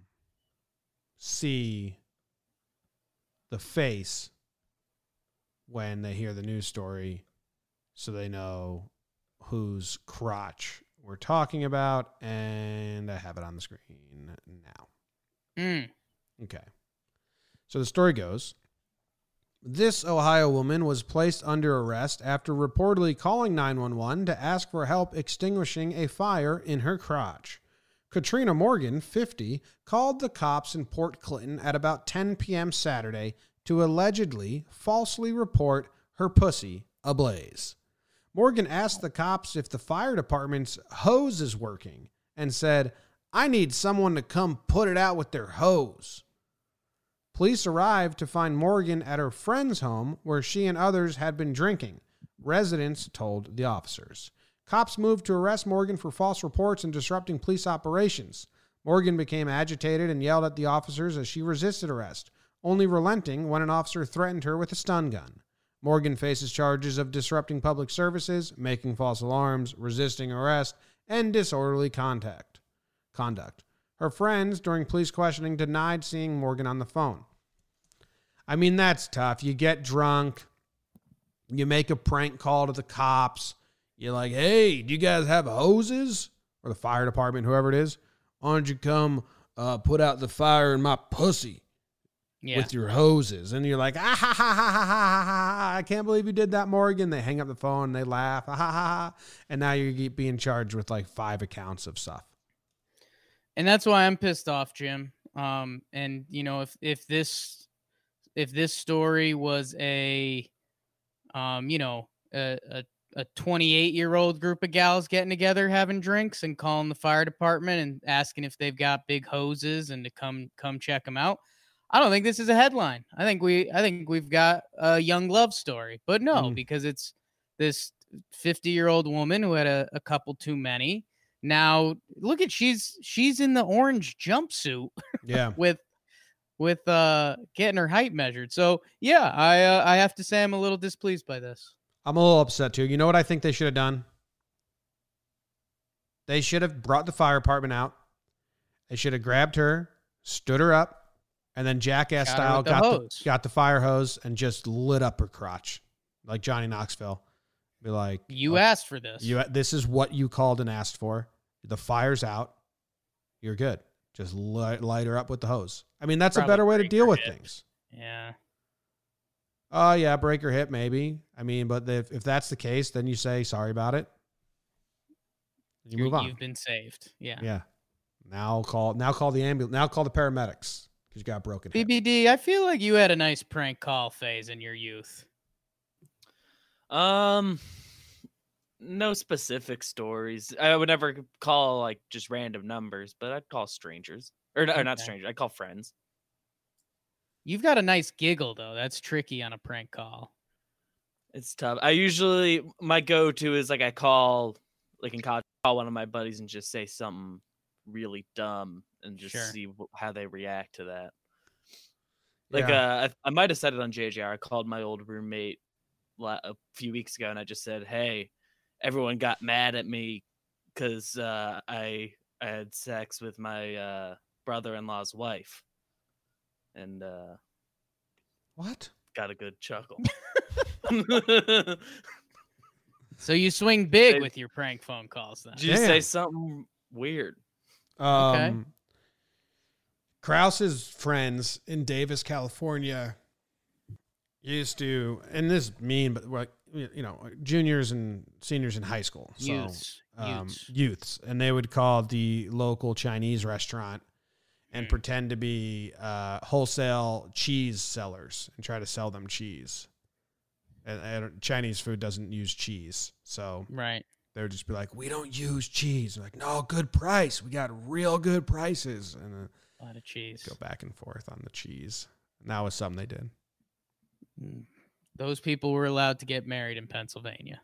Speaker 1: see the face when they hear the news story so they know whose crotch we're talking about. And I have it on the screen now.
Speaker 2: Mm.
Speaker 1: Okay. So the story goes this Ohio woman was placed under arrest after reportedly calling 911 to ask for help extinguishing a fire in her crotch. Katrina Morgan, 50, called the cops in Port Clinton at about 10 p.m. Saturday to allegedly falsely report her pussy ablaze. Morgan asked the cops if the fire department's hose is working and said, I need someone to come put it out with their hose. Police arrived to find Morgan at her friend's home where she and others had been drinking. Residents told the officers. Cops moved to arrest Morgan for false reports and disrupting police operations. Morgan became agitated and yelled at the officers as she resisted arrest, only relenting when an officer threatened her with a stun gun. Morgan faces charges of disrupting public services, making false alarms, resisting arrest, and disorderly contact conduct. Her friends, during police questioning, denied seeing Morgan on the phone. I mean, that's tough. You get drunk, you make a prank call to the cops. You're like, hey, do you guys have hoses? Or the fire department, whoever it is. Why don't you come uh, put out the fire in my pussy
Speaker 2: Yeah.
Speaker 1: with your hoses? And you're like, ah, ha, ha, ha, ha, ha, ha, ha. I can't believe you did that, Morgan. They hang up the phone, and they laugh, ha, ha, ha, ha. And now you're being charged with like five accounts of stuff.
Speaker 2: And that's why I'm pissed off, Jim. Um, and you know, if if this if this story was a, um, you know, a a, a 28 year old group of gals getting together having drinks and calling the fire department and asking if they've got big hoses and to come come check them out. I don't think this is a headline. I think we I think we've got a young love story, but no,
Speaker 1: Mm.
Speaker 2: because it's this 50 year old woman who had a, a couple too many now look at she's she's in the orange jumpsuit
Speaker 1: Yeah.
Speaker 2: with with uh getting her height measured. So yeah, I uh, I have to say I'm a little displeased by this.
Speaker 1: I'm a little upset too. You know what I think they should have done? They should have brought the fire department out. They should have grabbed her, stood her up, and then jackass
Speaker 2: her
Speaker 1: style
Speaker 2: the
Speaker 1: got
Speaker 2: hose.
Speaker 1: the got the fire hose and just lit up her crotch, like Johnny Knoxville. Be like,
Speaker 2: You
Speaker 1: "Okay,
Speaker 2: asked for this.
Speaker 1: you this is what you called and asked for. The fire's out. You're good. Just light, light her up with the hose. I mean, that's a better way to deal with
Speaker 2: hip.
Speaker 1: things.
Speaker 2: yeah.
Speaker 1: Oh yeah, break her hip maybe. I mean, but if, if that's the case, then you say sorry about it. You
Speaker 2: You're-
Speaker 1: move on.
Speaker 2: You've been saved. Yeah.
Speaker 1: Yeah. Now call now call the ambulance. Now call the paramedics because you got broken hip.
Speaker 2: BBD, I feel like you had a nice prank call phase in your youth.
Speaker 3: Um, no specific stories. I would never call like just random numbers, but I'd call strangers or, or not
Speaker 2: Okay.
Speaker 3: strangers. I'd call friends.
Speaker 2: You've got a nice giggle though. That's tricky on a prank call.
Speaker 3: It's tough. I usually my go-to is like I call like in college, call one of my buddies and just say something really dumb and just
Speaker 2: Sure.
Speaker 3: see how they react to that. Like
Speaker 1: Yeah.
Speaker 3: uh, I, I might have said it on JJR. I called my old roommate a few weeks ago, and I just said, "Hey, everyone got mad at me because uh, I I had sex with my uh, brother-in-law's wife," and uh,
Speaker 1: what?
Speaker 3: got a good chuckle.
Speaker 2: So you swing big
Speaker 3: They-
Speaker 2: with your prank phone calls then.
Speaker 3: Did you say something weird?
Speaker 1: Um, Krause's friends in Davis, California, used to, and this is mean, but like you know, juniors and seniors in high school, so
Speaker 2: Youths.
Speaker 1: um,
Speaker 2: Youths.
Speaker 1: youths, and they would call the local Chinese restaurant and
Speaker 2: Mm.
Speaker 1: pretend to be uh, wholesale cheese sellers and try to sell them cheese. And, and Chinese food doesn't use cheese, so
Speaker 2: Right.
Speaker 1: they would just be like, "We don't use cheese." Like, no, good price. We got real good prices, and then
Speaker 2: A lot of cheese.
Speaker 1: go back and forth on the cheese. And that was something they did.
Speaker 2: Those people were allowed to get married in Pennsylvania.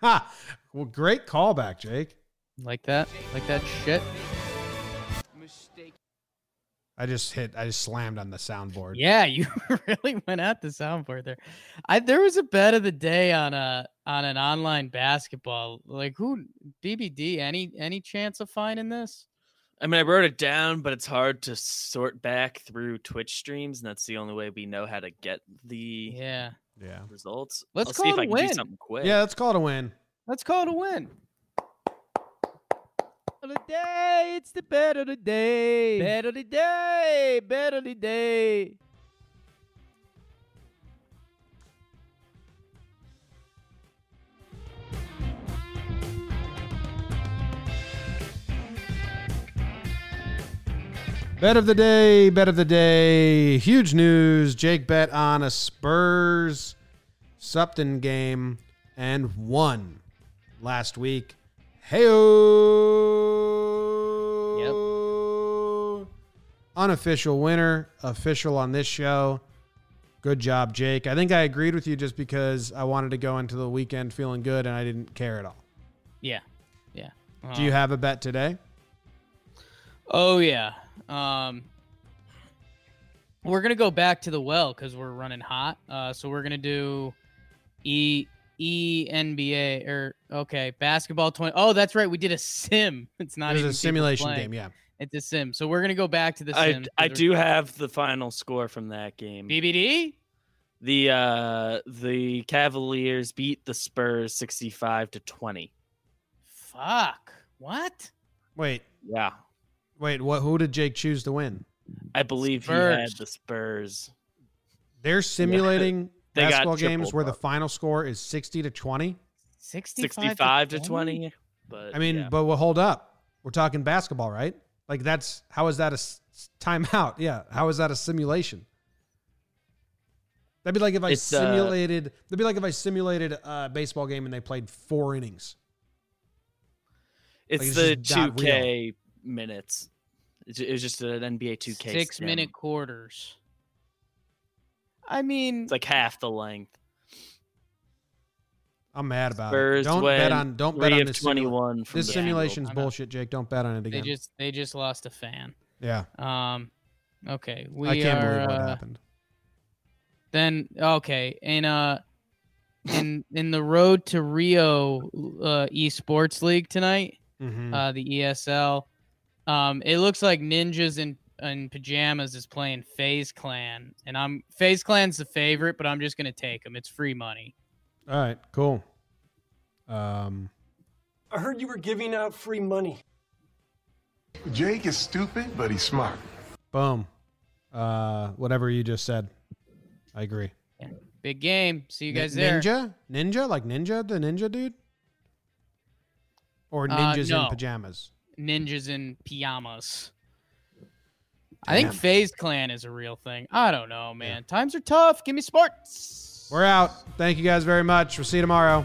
Speaker 1: Ha! Well, great callback, Jake.
Speaker 2: Like that? Like that shit?
Speaker 1: I just hit. I just slammed on the soundboard.
Speaker 2: Yeah, you really went at the soundboard there. I there was a bet of the day on a on an online basketball. Like who BBD? Any any chance of finding this?
Speaker 3: I mean, I wrote it down, but it's hard to sort back through Twitch streams, and that's the only way we know how to get the
Speaker 2: Yeah.
Speaker 1: Yeah.
Speaker 3: results.
Speaker 2: Let's
Speaker 3: I'll
Speaker 2: call
Speaker 3: see if
Speaker 2: it
Speaker 3: I
Speaker 2: a
Speaker 3: can
Speaker 2: win.
Speaker 3: do something quick.
Speaker 1: Yeah, let's call it a win.
Speaker 2: Let's call it a win.
Speaker 6: of the day. It's the bet of the day. Bet of the day. Bet of the day.
Speaker 1: Bet of the day, bet of the day. Huge news. Jake bet on a Spurs Supton game and won last week. Hey Yep. Unofficial winner, official on this show. Good job, Jake. I think I agreed with you just because I wanted to go into the weekend feeling good and I didn't care at all.
Speaker 2: Yeah. Yeah.
Speaker 1: Do you
Speaker 2: Um,
Speaker 1: have a bet today?
Speaker 2: Oh yeah. Um we're gonna go back to the well because we're running hot. Uh so we're gonna do E E NBA or okay, basketball twenty. Oh, that's right. We did a sim. It's not
Speaker 1: It was
Speaker 2: even
Speaker 1: a simulation
Speaker 2: playing.
Speaker 1: game, yeah.
Speaker 2: It's a sim. So we're gonna go back to the
Speaker 3: I,
Speaker 2: sim.
Speaker 3: I
Speaker 2: 'cause
Speaker 3: do have the final score from that game.
Speaker 2: we're- BBD.
Speaker 3: The uh the Cavaliers beat the Spurs 65 to 20.
Speaker 2: Fuck. What?
Speaker 1: Wait,
Speaker 3: Yeah.
Speaker 1: Wait, what who did Jake choose to win?
Speaker 3: I believe he had the Spurs.
Speaker 1: They're simulating
Speaker 3: They
Speaker 1: basketball games
Speaker 3: tripled
Speaker 1: where the final score is 60 to 20.
Speaker 2: 65,
Speaker 3: 65 to 20. But
Speaker 1: I mean,
Speaker 3: yeah.
Speaker 1: but well, hold up. We're talking basketball, right? Like that's how is that a timeout? Yeah, how is that a simulation? That'd be like if I
Speaker 3: It's, uh,
Speaker 1: simulated. that'd be like if I simulated a baseball game and they played four innings.
Speaker 3: it's
Speaker 1: it's
Speaker 3: the 2K minutes. It was just an NBA 2K.
Speaker 2: Six
Speaker 3: sim.
Speaker 2: minute quarters. I mean,
Speaker 3: It's like half the length.
Speaker 1: I'm mad about
Speaker 3: Spurs
Speaker 1: it. Don't bet on. Don't bet on this.
Speaker 3: 21 from
Speaker 1: this
Speaker 3: the
Speaker 1: simulation's
Speaker 2: I
Speaker 1: bullshit, Jake. Don't bet on it again.
Speaker 2: they
Speaker 1: again.
Speaker 2: just they just lost a fan.
Speaker 1: yeah,
Speaker 2: Um, okay, we
Speaker 1: I can't
Speaker 2: are,
Speaker 1: believe what
Speaker 2: uh,
Speaker 1: happened.
Speaker 2: Then okay, in uh, in in the road to Rio uh, esports league tonight,
Speaker 1: Mhm.
Speaker 2: uh, the ESL. Um, it looks like ninjas in in pajamas is playing FaZe Clan, and I'm FaZe Clan's the favorite, but I'm just gonna take them. It's free money.
Speaker 1: All right, cool. Um,
Speaker 7: I heard you were giving out free money.
Speaker 8: Jake is stupid, but he's smart.
Speaker 1: boom. Uh, whatever you just said, I agree.
Speaker 2: Big game. See you
Speaker 1: Ni-
Speaker 2: guys there.
Speaker 1: Ninja, ninja, like ninja, the ninja dude, or
Speaker 2: Uh,
Speaker 1: ninjas in pajamas.
Speaker 2: Ninjas in pajamas. I think
Speaker 1: Damn.
Speaker 2: FaZe Clan is a real thing. I don't know, man. Times are tough. Give me sports.
Speaker 1: We're out. Thank you guys very much. We'll see you tomorrow.